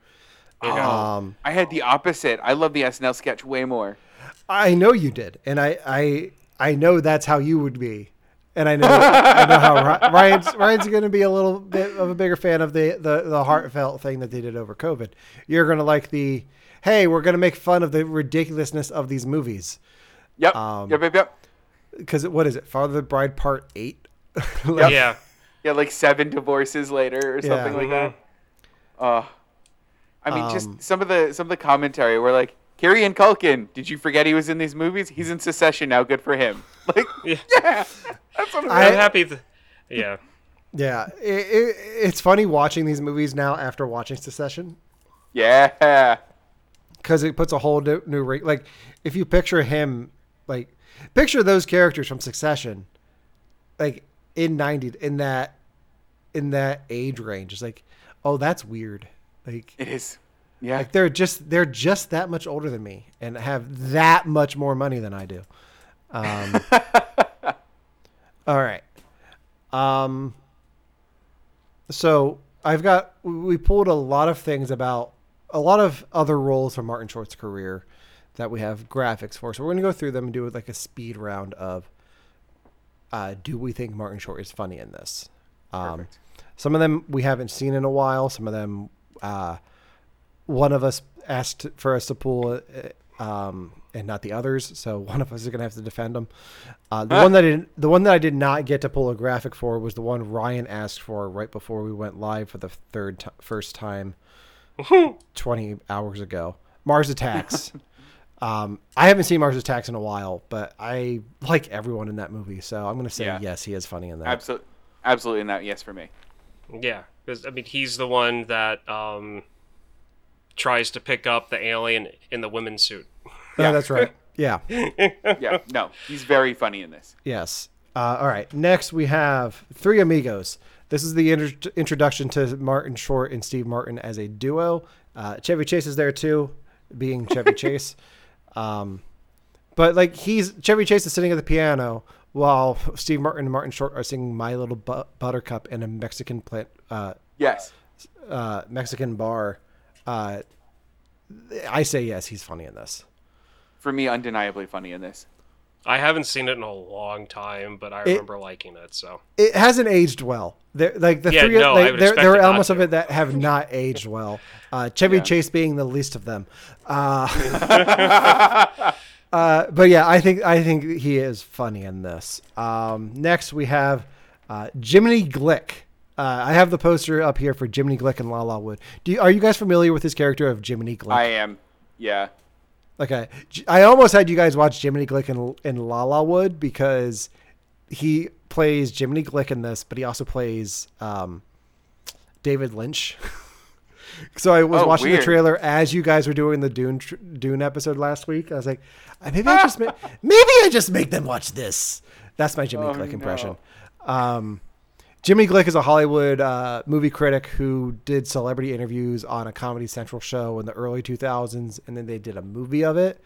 Okay. Um, I had the opposite. I love the SNL sketch way more. I know you did, and I I I know that's how you would be, and I know I know how Ryan's Ryan's going to be a little bit of a bigger fan of the the the heartfelt thing that they did over COVID. You're going to like the hey, we're going to make fun of the ridiculousness of these movies Yep. Um, yep. Yep. Yep. because what is it, Father of the Bride Part Eight? Like, Yeah. Yeah, like seven divorces later or something Yeah. like that. Uh, I mean, Um, just some of the some of the commentary were like, Kieran Culkin. Did you forget he was in these movies? He's in Succession now. Good for him. Like, Yeah. yeah, that's what I- I'm happy. Th- yeah. Yeah, it, it, it's funny watching these movies now after watching Succession yeah. because it puts a whole new, new ring. Like, if you picture him, like, picture those characters from Succession, like in ninety in that in that age range. It's like, oh, that's weird. Like, It is. Yeah. like they're just they're just that much older than me and have that much more money than I do. Um, all right. Um, so I've got we pulled a lot of things about a lot of other roles from Martin Short's career that we have graphics for. So we're gonna go through them and do like a speed round of uh, do we think Martin Short is funny in this? Um, some of them we haven't seen in a while. Some of them, uh, one of us asked for us to pull, uh, um, and not the others. So one of us is gonna have to defend them. Uh, the one that I didn't, the one that I did not get to pull a graphic for was the one Ryan asked for right before we went live for the third t- first time, twenty hours ago. Mars Attacks. Um, I haven't seen Mars Attacks in a while, but I like everyone in that movie, so I'm gonna say Yeah. yes, he is funny in that. Absolutely. Absolutely not. Yes for me. Yeah, because I mean, he's the one that um, tries to pick up the alien in the women's suit. No, that's right. Yeah. Yeah. no, he's very funny in this. Yes. Uh, all right. Next, we have Three Amigos. This is the inter- introduction to Martin Short and Steve Martin as a duo. Uh, Chevy Chase is there too, being Chevy Chase. Um, but like he's Chevy Chase is sitting at the piano while Steve Martin and Martin Short are singing "My Little Buttercup" in a Mexican plant, uh, Yes. uh, Mexican bar. Uh, I say yes, he's funny in this. For me, undeniably funny in this. I haven't seen it in a long time, but I It- remember liking it. So It hasn't aged well. There, like the Yeah, three, no, I like, there, there are it not elements of it that have not aged well. Uh, Chevy Yeah. Chase being the least of them. Uh, uh, but yeah, I think I think he is funny in this. Um, next, we have uh, Jiminy Glick. Uh, I have the poster up here for Jiminy Glick and Lalawood. Do you, are you guys familiar with this character of Jiminy Glick? I am. Yeah. Okay, I almost had you guys watch Jiminy Glick in, in Lalawood because he plays Jiminy Glick in this, but he also plays um, David Lynch. so I was Oh, watching the trailer as you guys were doing the Dune Dune episode last week. I was like, "Uh, maybe I just ma- maybe I just make them watch this. That's my Jiminy Oh, Glick no. impression. Um, Jimmy Glick is a Hollywood uh, movie critic who did celebrity interviews on a Comedy Central show in the early 2000s, and then they did a movie of it.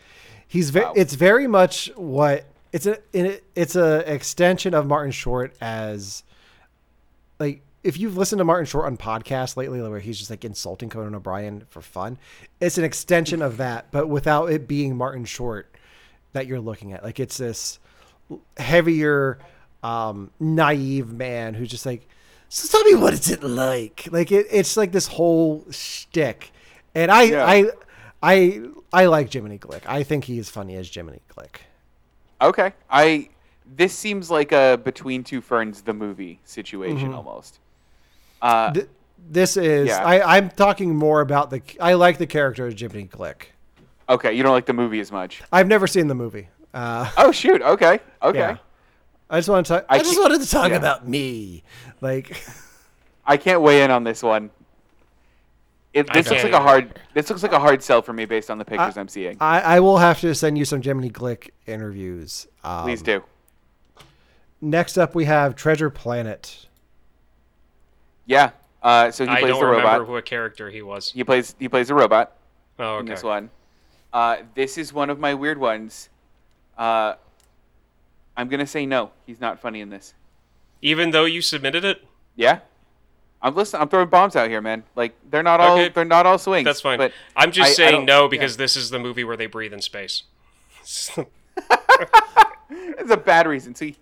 He's ve- Wow. it's very much what it's a it's a extension of Martin Short as like if you've listened to Martin Short on podcasts lately, where he's just like insulting Conan O'Brien for fun, it's an extension of that, but without it being Martin Short that you're looking at. Like it's this heavier, um, naive man who's just like, so tell me what is it like? Like it, it's like this whole shtick, and I, Yeah. I, I, I like Jiminy Glick. I think he is funny as Jiminy Glick. Okay. I. This seems like a Between Two Ferns the movie situation Mm-hmm. almost. Uh, Th- this is Yeah. I, I'm talking more about the. I like the character of Jiminy Glick. okay, you don't like the movie as much. I've never seen the movie. Uh, Oh shoot. Okay. Okay. yeah. I just want to talk. I, I just wanted to talk yeah. about me. Like, I can't weigh in on this one. It, this looks like a hard. This looks like a hard sell for me based on the pictures I, am seeing. I, I will have to send you some Jiminy Glick interviews. Um, Please do. Next up, we have Treasure Planet. Yeah. Uh, so he I plays don't the robot. who a character he was. He plays. He plays a robot Oh, in okay. this one. Uh, this is one of my weird ones. Uh, I'm gonna say no. He's not funny in this. Even though you submitted it, Yeah. I'm listening. I'm throwing bombs out here, man. Like they're not all. Okay. They're not all swings. that's fine. But I'm just I- I saying don't- no yeah. because this is the movie where they breathe in space. it's a bad reason. See.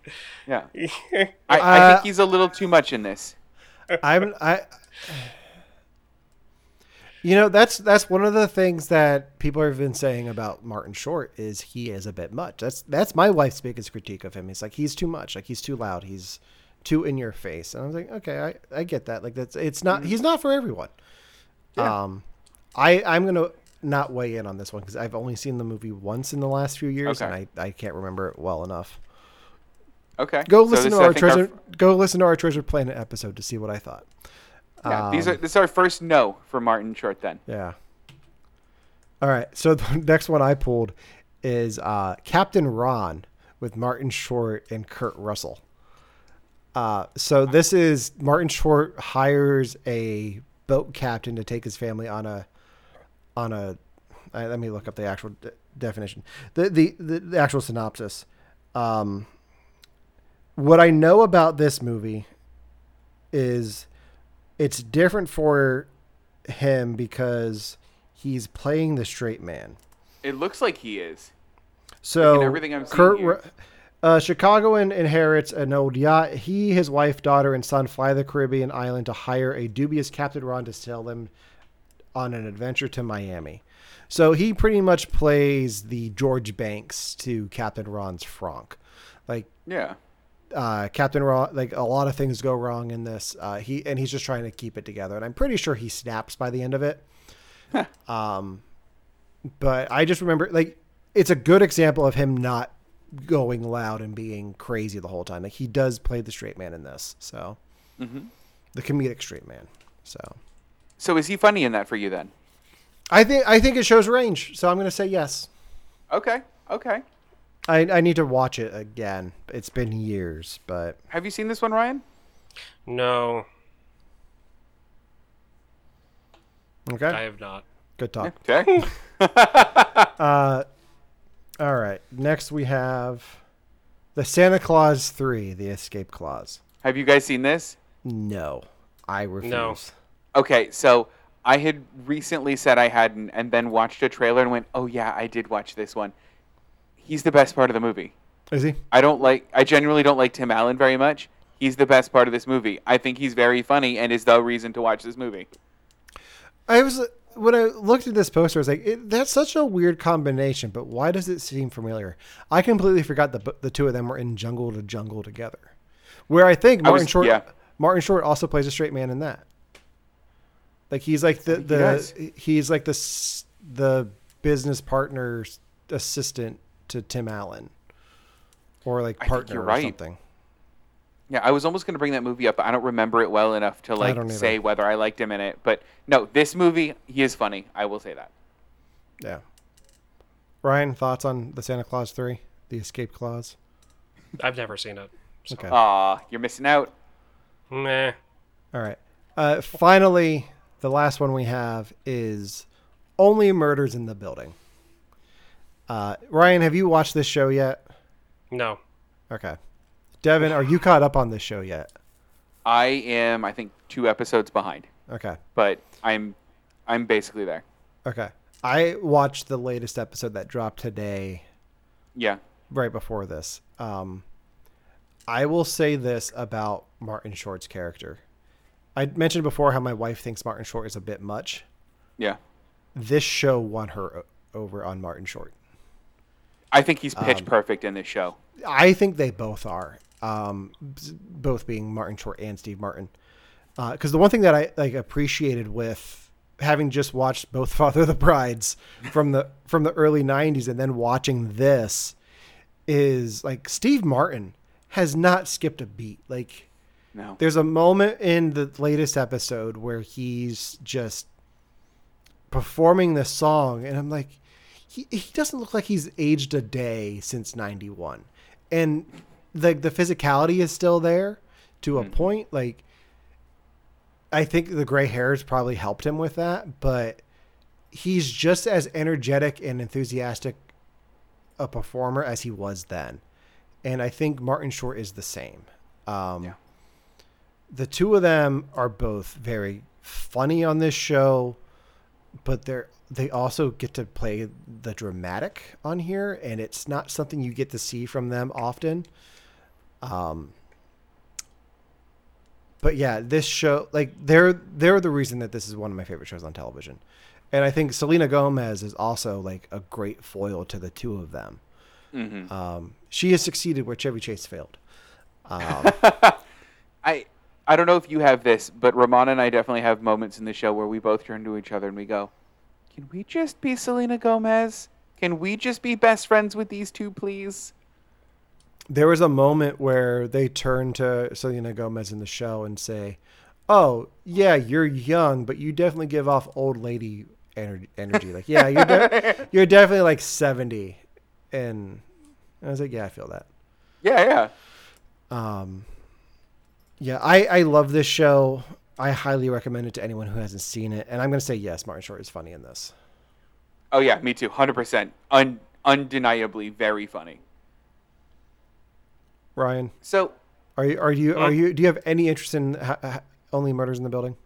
Yeah. I, I Uh, think he's a little too much in this. I'm I. You know that's that's one of the things that people have been saying about Martin Short is he is a bit much. That's that's my wife's biggest critique of him. He's like he's too much. Like he's too loud. He's too in your face. And I was like, okay, I, I get that. Like that's it's not he's not for everyone. Yeah. Um, I I'm gonna not weigh in on this one because I've only seen the movie once in the last few years Okay. and I, I can't remember it well enough. Okay. Go So listen this to our treasure. go listen to our Treasure Planet episode to see what I thought. Yeah, these Um, are this is our first no for Martin Short. Then. Yeah. All right. So the next one I pulled is uh, Captain Ron with Martin Short and Kurt Russell. Uh, so this is Martin Short hires a boat captain to take his family on a on a. Uh, let me look up the actual de- definition. The, the the the actual synopsis. Um, what I know about this movie is it's different for him because he's playing the straight man. It looks like he is. So everything I'm seeing Kurt, here. Uh, Chicagoan inherits an old yacht. He, his wife, daughter, and son fly the Caribbean island to hire a dubious Captain Ron to sail them on an adventure to Miami. So he pretty much plays the George Banks to Captain Ron's Franck. Like Yeah. Uh, Captain Ron, like a lot of things go wrong in this. Uh, he and he's just trying to keep it together, and I'm pretty sure he snaps by the end of it. um, but I just remember like it's a good example of him not going loud and being crazy the whole time. Like he does play the straight man in this, so Mhm. the comedic straight man. So So is he funny in that for you then? I think I think it shows range. So I'm gonna say yes. Okay. Okay. I I need to watch it again. It's been years, but Have you seen this one, Ryan? No, okay, I have not. good talk. Okay. Uh, all right. Next we have the Santa Claus Three: The Escape Clause. Have you guys seen this? No, I refuse. No. Okay, so I had recently said I hadn't, and then watched a trailer and went, "Oh yeah, I did watch this one." He's the best part of the movie. Is he? I don't like. I genuinely don't like Tim Allen very much. He's the best part of this movie. I think he's very funny and is the reason to watch this movie. I was when I looked at this poster, I was like, it, "That's such a weird combination." But why does it seem familiar? I completely forgot the the two of them were in Jungle 2 Jungle together, where I think I Martin was- Short yeah. Martin Short also plays a straight man in that. Like he's like the think he the he's like the the business partner's assistant to Tim Allen, or like partner you're or right. something. Yeah, I was almost going to bring that movie up, but I don't remember it well enough to like say whether I liked him in it. But no, this movie, he is funny. I will say that. Yeah. Ryan, thoughts on the Santa Claus three, the escape clause? I've never seen it. So. Okay. Aw, you're missing out. Meh. All right. Uh, finally, the last one we have is only murders in the building. Uh, Ryan, have you watched this show yet? No. Okay. Devon, are you caught up on this show yet? I am, I think, two episodes behind, Okay. but I'm, I'm basically there. Okay. I watched the latest episode that dropped today, Yeah. right before this. Um, I will say this about Martin Short's character. I mentioned before how my wife thinks Martin Short is a bit much. Yeah. This show won her over on Martin Short. I think he's pitch Um, perfect in this show. I think they both are. Um, both being Martin Short and Steve Martin. Because the one thing that I like appreciated with having just watched both Father of the Brides from the from the early '90s and then watching this is like Steve Martin has not skipped a beat. Like No. there's a moment in the latest episode where he's just performing this song and i'm like he, he doesn't look like he's aged a day since 91 and the the physicality is still there to a point like i think the gray hairs probably helped him with that but he's just as energetic and enthusiastic a performer as he was then. And i think martin short is the same. Um, Yeah. the two of them are both very funny on this show, but they're they also get to play the dramatic on here, and it's not something you get to see from them often. Um, but yeah, this show like they're they're the reason that this is one of my favorite shows on television, and I think Selena Gomez is also like a great foil to the two of them. hmm Um, she has succeeded where Chevy Chase failed. Um, I, I don't know if you have this, but Ramon and I definitely have moments in the show where we both turn to each other and we go, "Can we just be Selena Gomez? Can we just be best friends with these two, please?" there was a moment where they turn to Selena Gomez in the show and say, "Oh, yeah, you're young, but you definitely give off old lady ener- energy. Like, yeah, you're de- you're definitely like 70." And I was like, "Yeah, I feel that." Yeah, yeah. Um, yeah, I I love this show. I highly recommend it to anyone who hasn't seen it. And I'm going to say yes, Martin Short is funny in this. Oh yeah, me too. Hundred percent. Un- undeniably very funny. Ryan, So are you are you are you do you have any interest in ha- ha- Only Murders in the Building?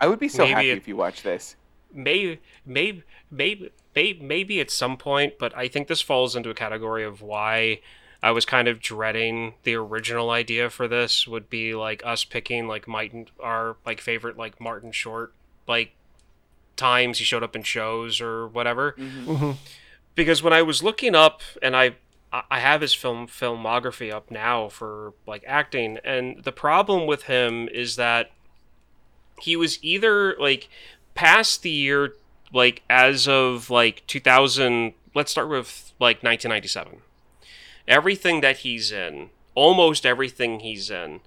I would be so Maybe happy it- if you watch this. maybe maybe maybe maybe maybe at some point but i think this falls into a category of why i was kind of dreading the original idea for this would be like us picking like martin our like favorite like martin short like times he showed up in shows or whatever. Mm-hmm. Mm-hmm. Because when i was looking up and i I have his film filmography up now for like acting, and the problem with him is that he was either like past the year like as of like 2000 let's start with like 1997 everything that he's in almost everything he's in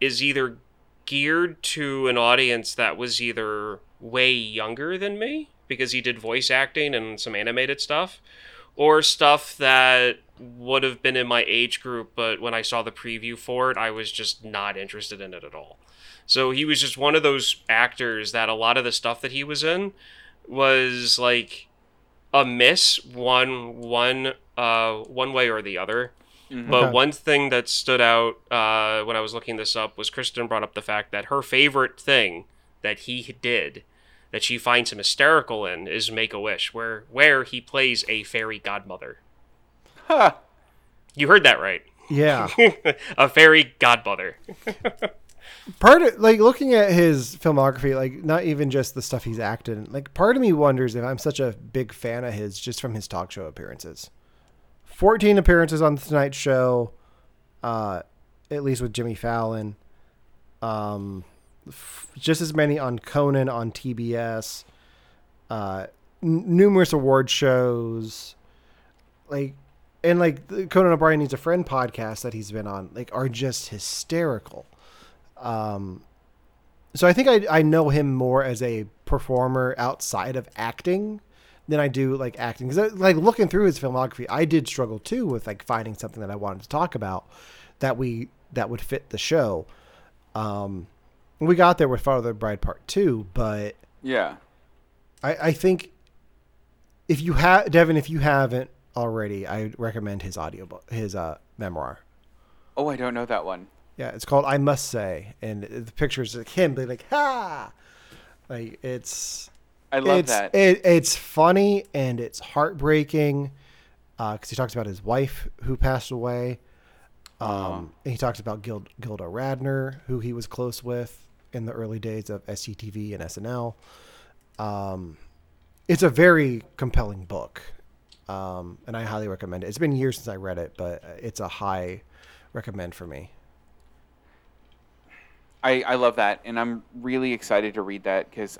is either geared to an audience that was either way younger than me because he did voice acting and some animated stuff or stuff that would have been in my age group but when i saw the preview for it i was just not interested in it at all. So he was just one of those actors that a lot of the stuff that he was in was like a miss one one uh one way or the other. But Okay. one thing that stood out uh, when I was looking this up was Kristen brought up the fact that her favorite thing that he did that she finds him hysterical in is Make a Wish, where where he plays a fairy godmother. Huh. You heard that right. Yeah. a fairy godmother. part of like looking at his filmography, like not even just the stuff he's acted in, like part of me wonders if I'm such a big fan of his just from his talk show appearances. 14 appearances on the Tonight Show, uh, at least with Jimmy Fallon. Um, f- just as many on Conan on TBS. Uh, n- numerous award shows, like, and like the Conan O'Brien needs a friend podcast that he's been on, like, are just hysterical. Um, so I think I I know him more as a performer outside of acting than I do like acting. Because like looking through his filmography, I did struggle too with like finding something that I wanted to talk about that we that would fit the show. Um, we got there with Father of the Bride Part Two, but Yeah. I, I think if you have Devon, if you haven't already, I recommend his audiobook, his uh memoir. Oh, I don't know that one. Yeah, it's called I Must Say, and the pictures like him being like ha, like it's I love it's that. It, it's funny and it's heartbreaking because he talks about his wife who passed away. Um, and he talks about Gil- Gilda Radner, who he was close with in the early days of SCTV and SNL. Um, it's a very compelling book, um, and I highly recommend it. It's been years since I read it, but it's a high recommend for me. I, I love that, and I'm really excited to read that because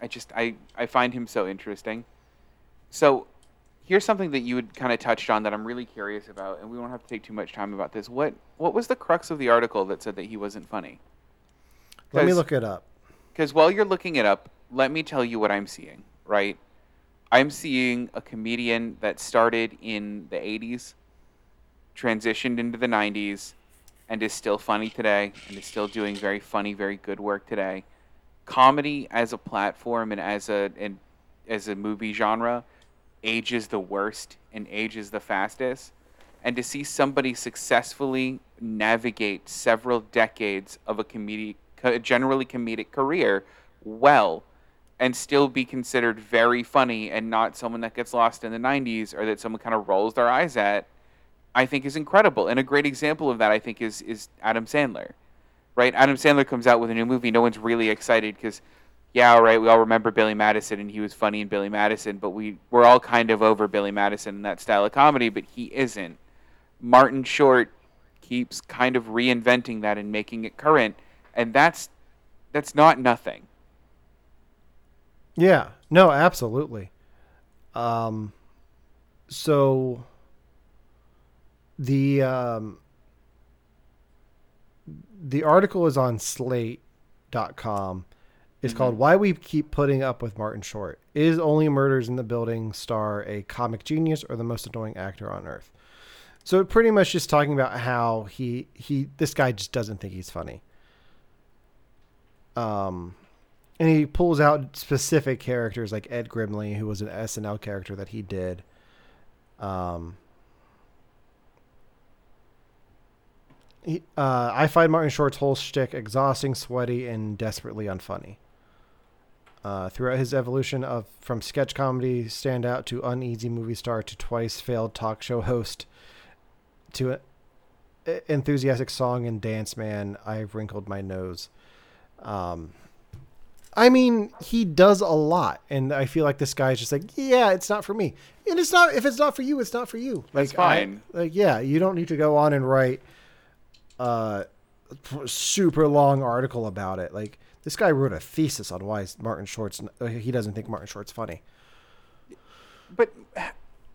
I just I, I find him so interesting. So, here's something that you had kind of touched on that I'm really curious about, and we won't have to take too much time about this. What what was the crux of the article that said that he wasn't funny? Let me look it up. Because while you're looking it up, let me tell you what I'm seeing. Right, I'm seeing a comedian that started in the '80s, transitioned into the '90s, and is still funny today, and is still doing very funny, very good work today. Comedy as a platform and as a and as a movie genre ages the worst and ages the fastest. And to see somebody successfully navigate several decades of a comedic, generally comedic career well and still be considered very funny and not someone that gets lost in the 90s or that someone kind of rolls their eyes at I think is incredible. And a great example of that I think is is Adam Sandler. Right? Adam Sandler comes out with a new movie, no one's really excited cuz yeah, all right, we all remember Billy Madison and he was funny in Billy Madison, but we we're all kind of over Billy Madison and that style of comedy, but he isn't. Martin Short keeps kind of reinventing that and making it current, and that's that's not nothing. Yeah. No, absolutely. Um so the um the article is on slate.com. It's called Why We Keep Putting Up with Martin Short. Is Only Murders in the Building star a comic genius or the most annoying actor on earth? So it pretty much just talking about how he he this guy just doesn't think he's funny. Um and he pulls out specific characters like Ed Grimley, who was an SNL character that he did. Um, he, uh, I find Martin Short's whole shtick exhausting, sweaty, and desperately unfunny. Uh, throughout his evolution of from sketch comedy standout to uneasy movie star to twice failed talk show host to a, enthusiastic song and dance man, I've wrinkled my nose. Um, I mean, he does a lot, and I feel like this guy's just like, yeah, it's not for me, and it's not. If it's not for you, it's not for you. Like, That's fine. I, like, yeah, you don't need to go on and write uh, a super long article about it. Like, this guy wrote a thesis on why Martin Short's uh, he doesn't think Martin Short's funny. But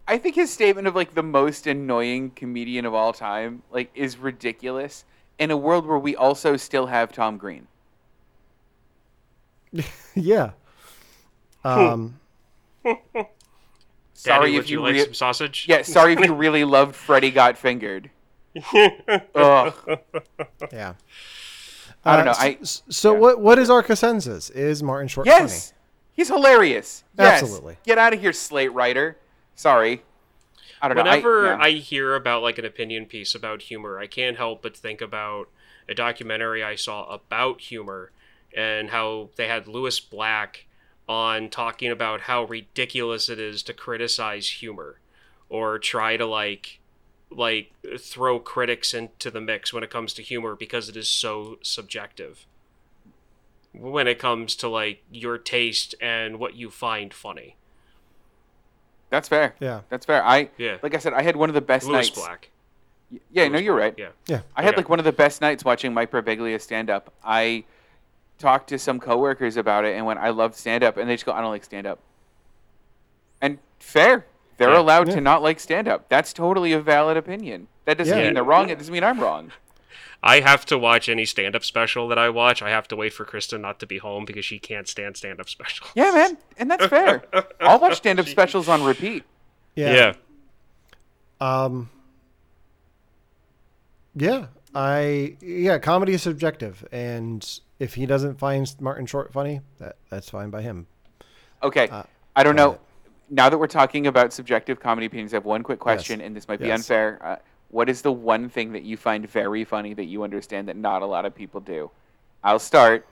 I think his statement of like the most annoying comedian of all time like is ridiculous in a world where we also still have Tom Green. yeah. Um, Sorry Daddy, if you, you like rea- some sausage? Yeah, sorry if you really loved Freddy Got Fingered. Ugh. yeah. I don't Uh, know. I s- so yeah. what what is our consensus? Is Martin Short Yes. He's hilarious. Yes. Absolutely. Get out of here, Slate writer. Sorry. I don't Whenever know. I, I, yeah. hear about like an opinion piece about humor, I can't help but think about a documentary I saw about humor and how they had Lewis Black on talking about how ridiculous it is to criticize humor or try to like like throw critics into the mix when it comes to humor because it is so subjective when it comes to like your taste and what you find funny. That's fair. Yeah. That's fair. I Yeah. like I said, I had one of the best Lewis nights. Black. Yeah, no, Lewis you're Black, right. Yeah. Yeah. I had Okay. like one of the best nights watching Mike Birbiglia stand up. I talked to some coworkers about it and when I love stand up and they just go, I don't like stand up. And fair. They're Yeah. allowed Yeah. to not like stand up. That's totally a valid opinion. That doesn't Yeah. mean they're wrong. It doesn't mean I'm wrong. I have to watch any stand up special that I watch. I have to wait for Kristen not to be home because she can't stand stand up specials. Yeah, man. And that's fair. I'll watch stand up specials on repeat. Yeah. Yeah. Um. Yeah, I yeah, comedy is subjective, and if he doesn't find Martin Short funny, that that's fine by him. Okay. Uh, I don't know. it. Now that we're talking about subjective comedy opinions, I have one quick question, and this might be Yes. unfair. Uh, what is the one thing that you find very funny that you understand that not a lot of people do? I'll start.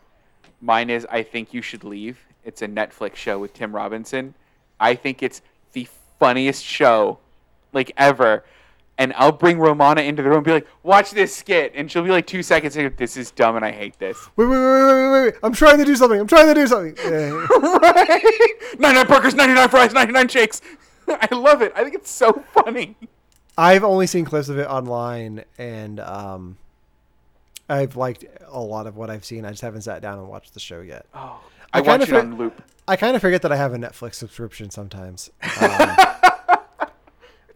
Mine is I think you should leave. It's a Netflix show with Tim Robinson. I think it's the funniest show like ever. And I'll bring Romana into the room and be like, watch this skit. And she'll be like two seconds go, this is dumb and I hate this. Wait, wait, wait, wait, wait, wait! I'm trying to do something. I'm trying to do something. Yeah. right? 99 burgers, 99 fries, 99 shakes. I love it. I think it's so funny. I've only seen clips of it online, and um, I've liked a lot of what I've seen. I just haven't sat down and watched the show yet. Oh, I I, watch it on loop. I kind of forget that I have a Netflix subscription sometimes. Um,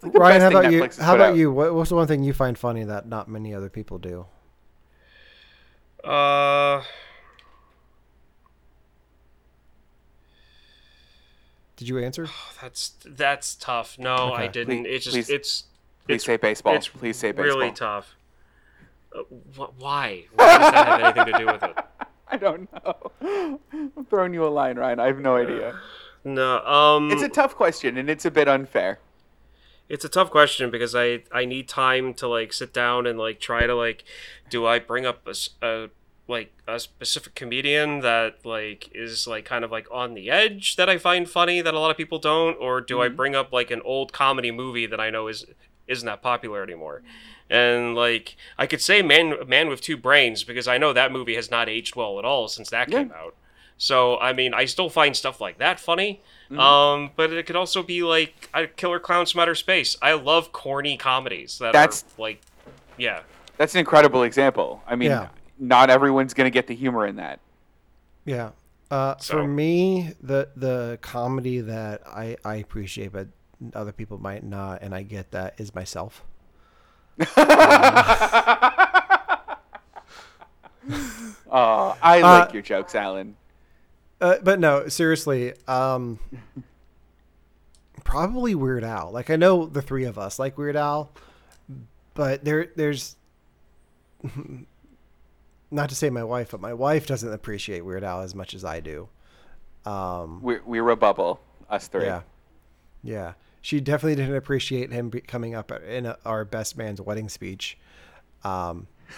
like the Ryan, best how about you? Netflix has How about out. you? What, what's the one thing you find funny that not many other people do? Uh, Did you answer? that's that's tough. No, I didn't. Please- it's just please- it's Please it's say baseball. It's Please say baseball. really tough. Uh, wh- why? Why does that have anything to do with it? I don't know. I'm throwing you a line, Ryan. I have no idea. No, um, It's a tough question, and it's a bit unfair. It's a tough question because I I need time to like sit down and like try to like do I bring up a, a- like a specific comedian that like is like kind of like on the edge that I find funny that a lot of people don't? Or do I mm-hmm. bring up like an old comedy movie that I know is isn't that popular anymore? And like I could say man man with two brains because I know that movie has not aged well at all since that Yeah. came out. So I mean I still find stuff like that funny Mm-hmm. um, but it could also be like a Killer Clowns from Outer Space. I love corny comedies that That's- are like, yeah, That's an incredible example. I mean, Yeah. not everyone's going to get the humor in that. Yeah. Uh, So- For me, the the comedy that I, I appreciate, but other people might not, and I get that, is myself. Oh, I Uh, like your jokes, Allen. Uh, but no, seriously, um, probably Weird Al. Like I know the three of us like Weird Al, but there there's not to say my wife, but my wife doesn't appreciate Weird Al as much as I do. Um, We're, we're a bubble, us three. yeah, yeah. She definitely didn't appreciate him be- coming up in a, our best man's wedding speech. Um,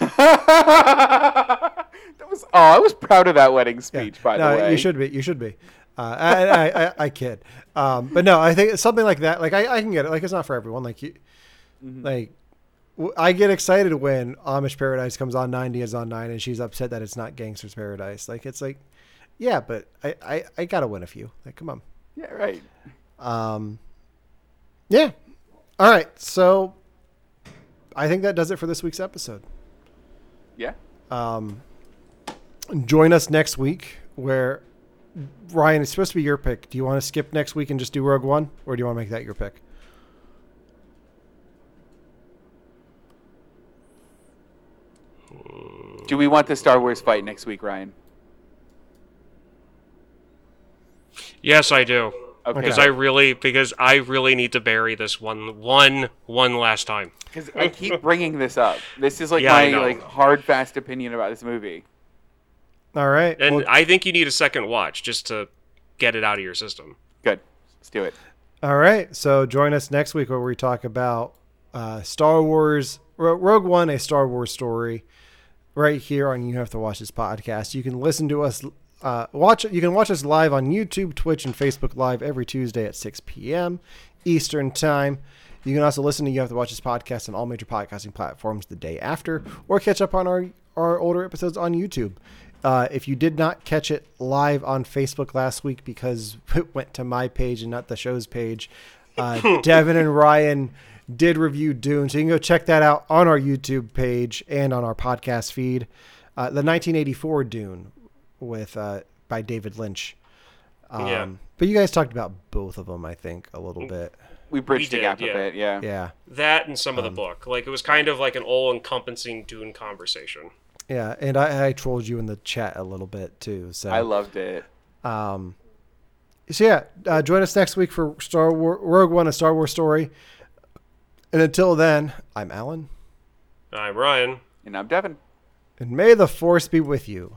that was. Oh, I was proud of that wedding Yeah. speech. By no, the way, you should be. You should be. Uh, I, I, I, I kid. Um, but no, I think it's something like that. Like I, I can get it. Like it's not for everyone. Like you, Mm-hmm. like w- I get excited when Amish Paradise comes on. Ninety is on nine, and she's upset that it's not Gangsters Paradise. Like it's like, yeah, but I, I, I gotta win a few. Like come on. Yeah, right. Um, yeah. All right. So I think that does it for this week's episode. Yeah. Um, join us next week where Ryan it's supposed to be your pick. Do you want to skip next week and just do Rogue One, or do you want to make that your pick? Do we want the Star Wars fight next week, Ryan? yes, I do. Okay. Because I really, because I really need to bury this one, one, one last time. Because I keep bringing this up. This is like Yeah, my like hard, fast opinion about this movie. All right. And well, I think you need a second watch just to get it out of your system. Good. Let's do it. all right. So join us next week where we talk about uh, Star Wars Ro- Rogue One, a Star Wars story, right here on You Have to Watch This podcast. You can listen to us Uh, watch you can watch us live on YouTube, Twitch, and Facebook Live every Tuesday at 6 p.m. Eastern Time. You can also listen to You Have to Watch This podcast on all major podcasting platforms the day after, or catch up on our, our older episodes on YouTube. Uh, if you did not catch it live on Facebook last week because it went to my page and not the show's page, uh, Devon and Ryan did review Dune, so you can go check that out on our YouTube page and on our podcast feed. Uh, the 1984 Dune with uh, by David Lynch. Um, Yeah. But you guys talked about both of them, I think, a little bit. We bridged We the gap did, a bit, yeah. Yeah, That and some of Um, the book. Like it was kind of like an all-encompassing Dune conversation. Yeah, and I, I trolled you in the chat a little bit too. So I loved it. Um, so yeah, uh, join us next week for Star War Rogue One, a Star Wars story. And until then, I'm Allen, I'm Ryan. And I'm Devon. and may the Force be with you.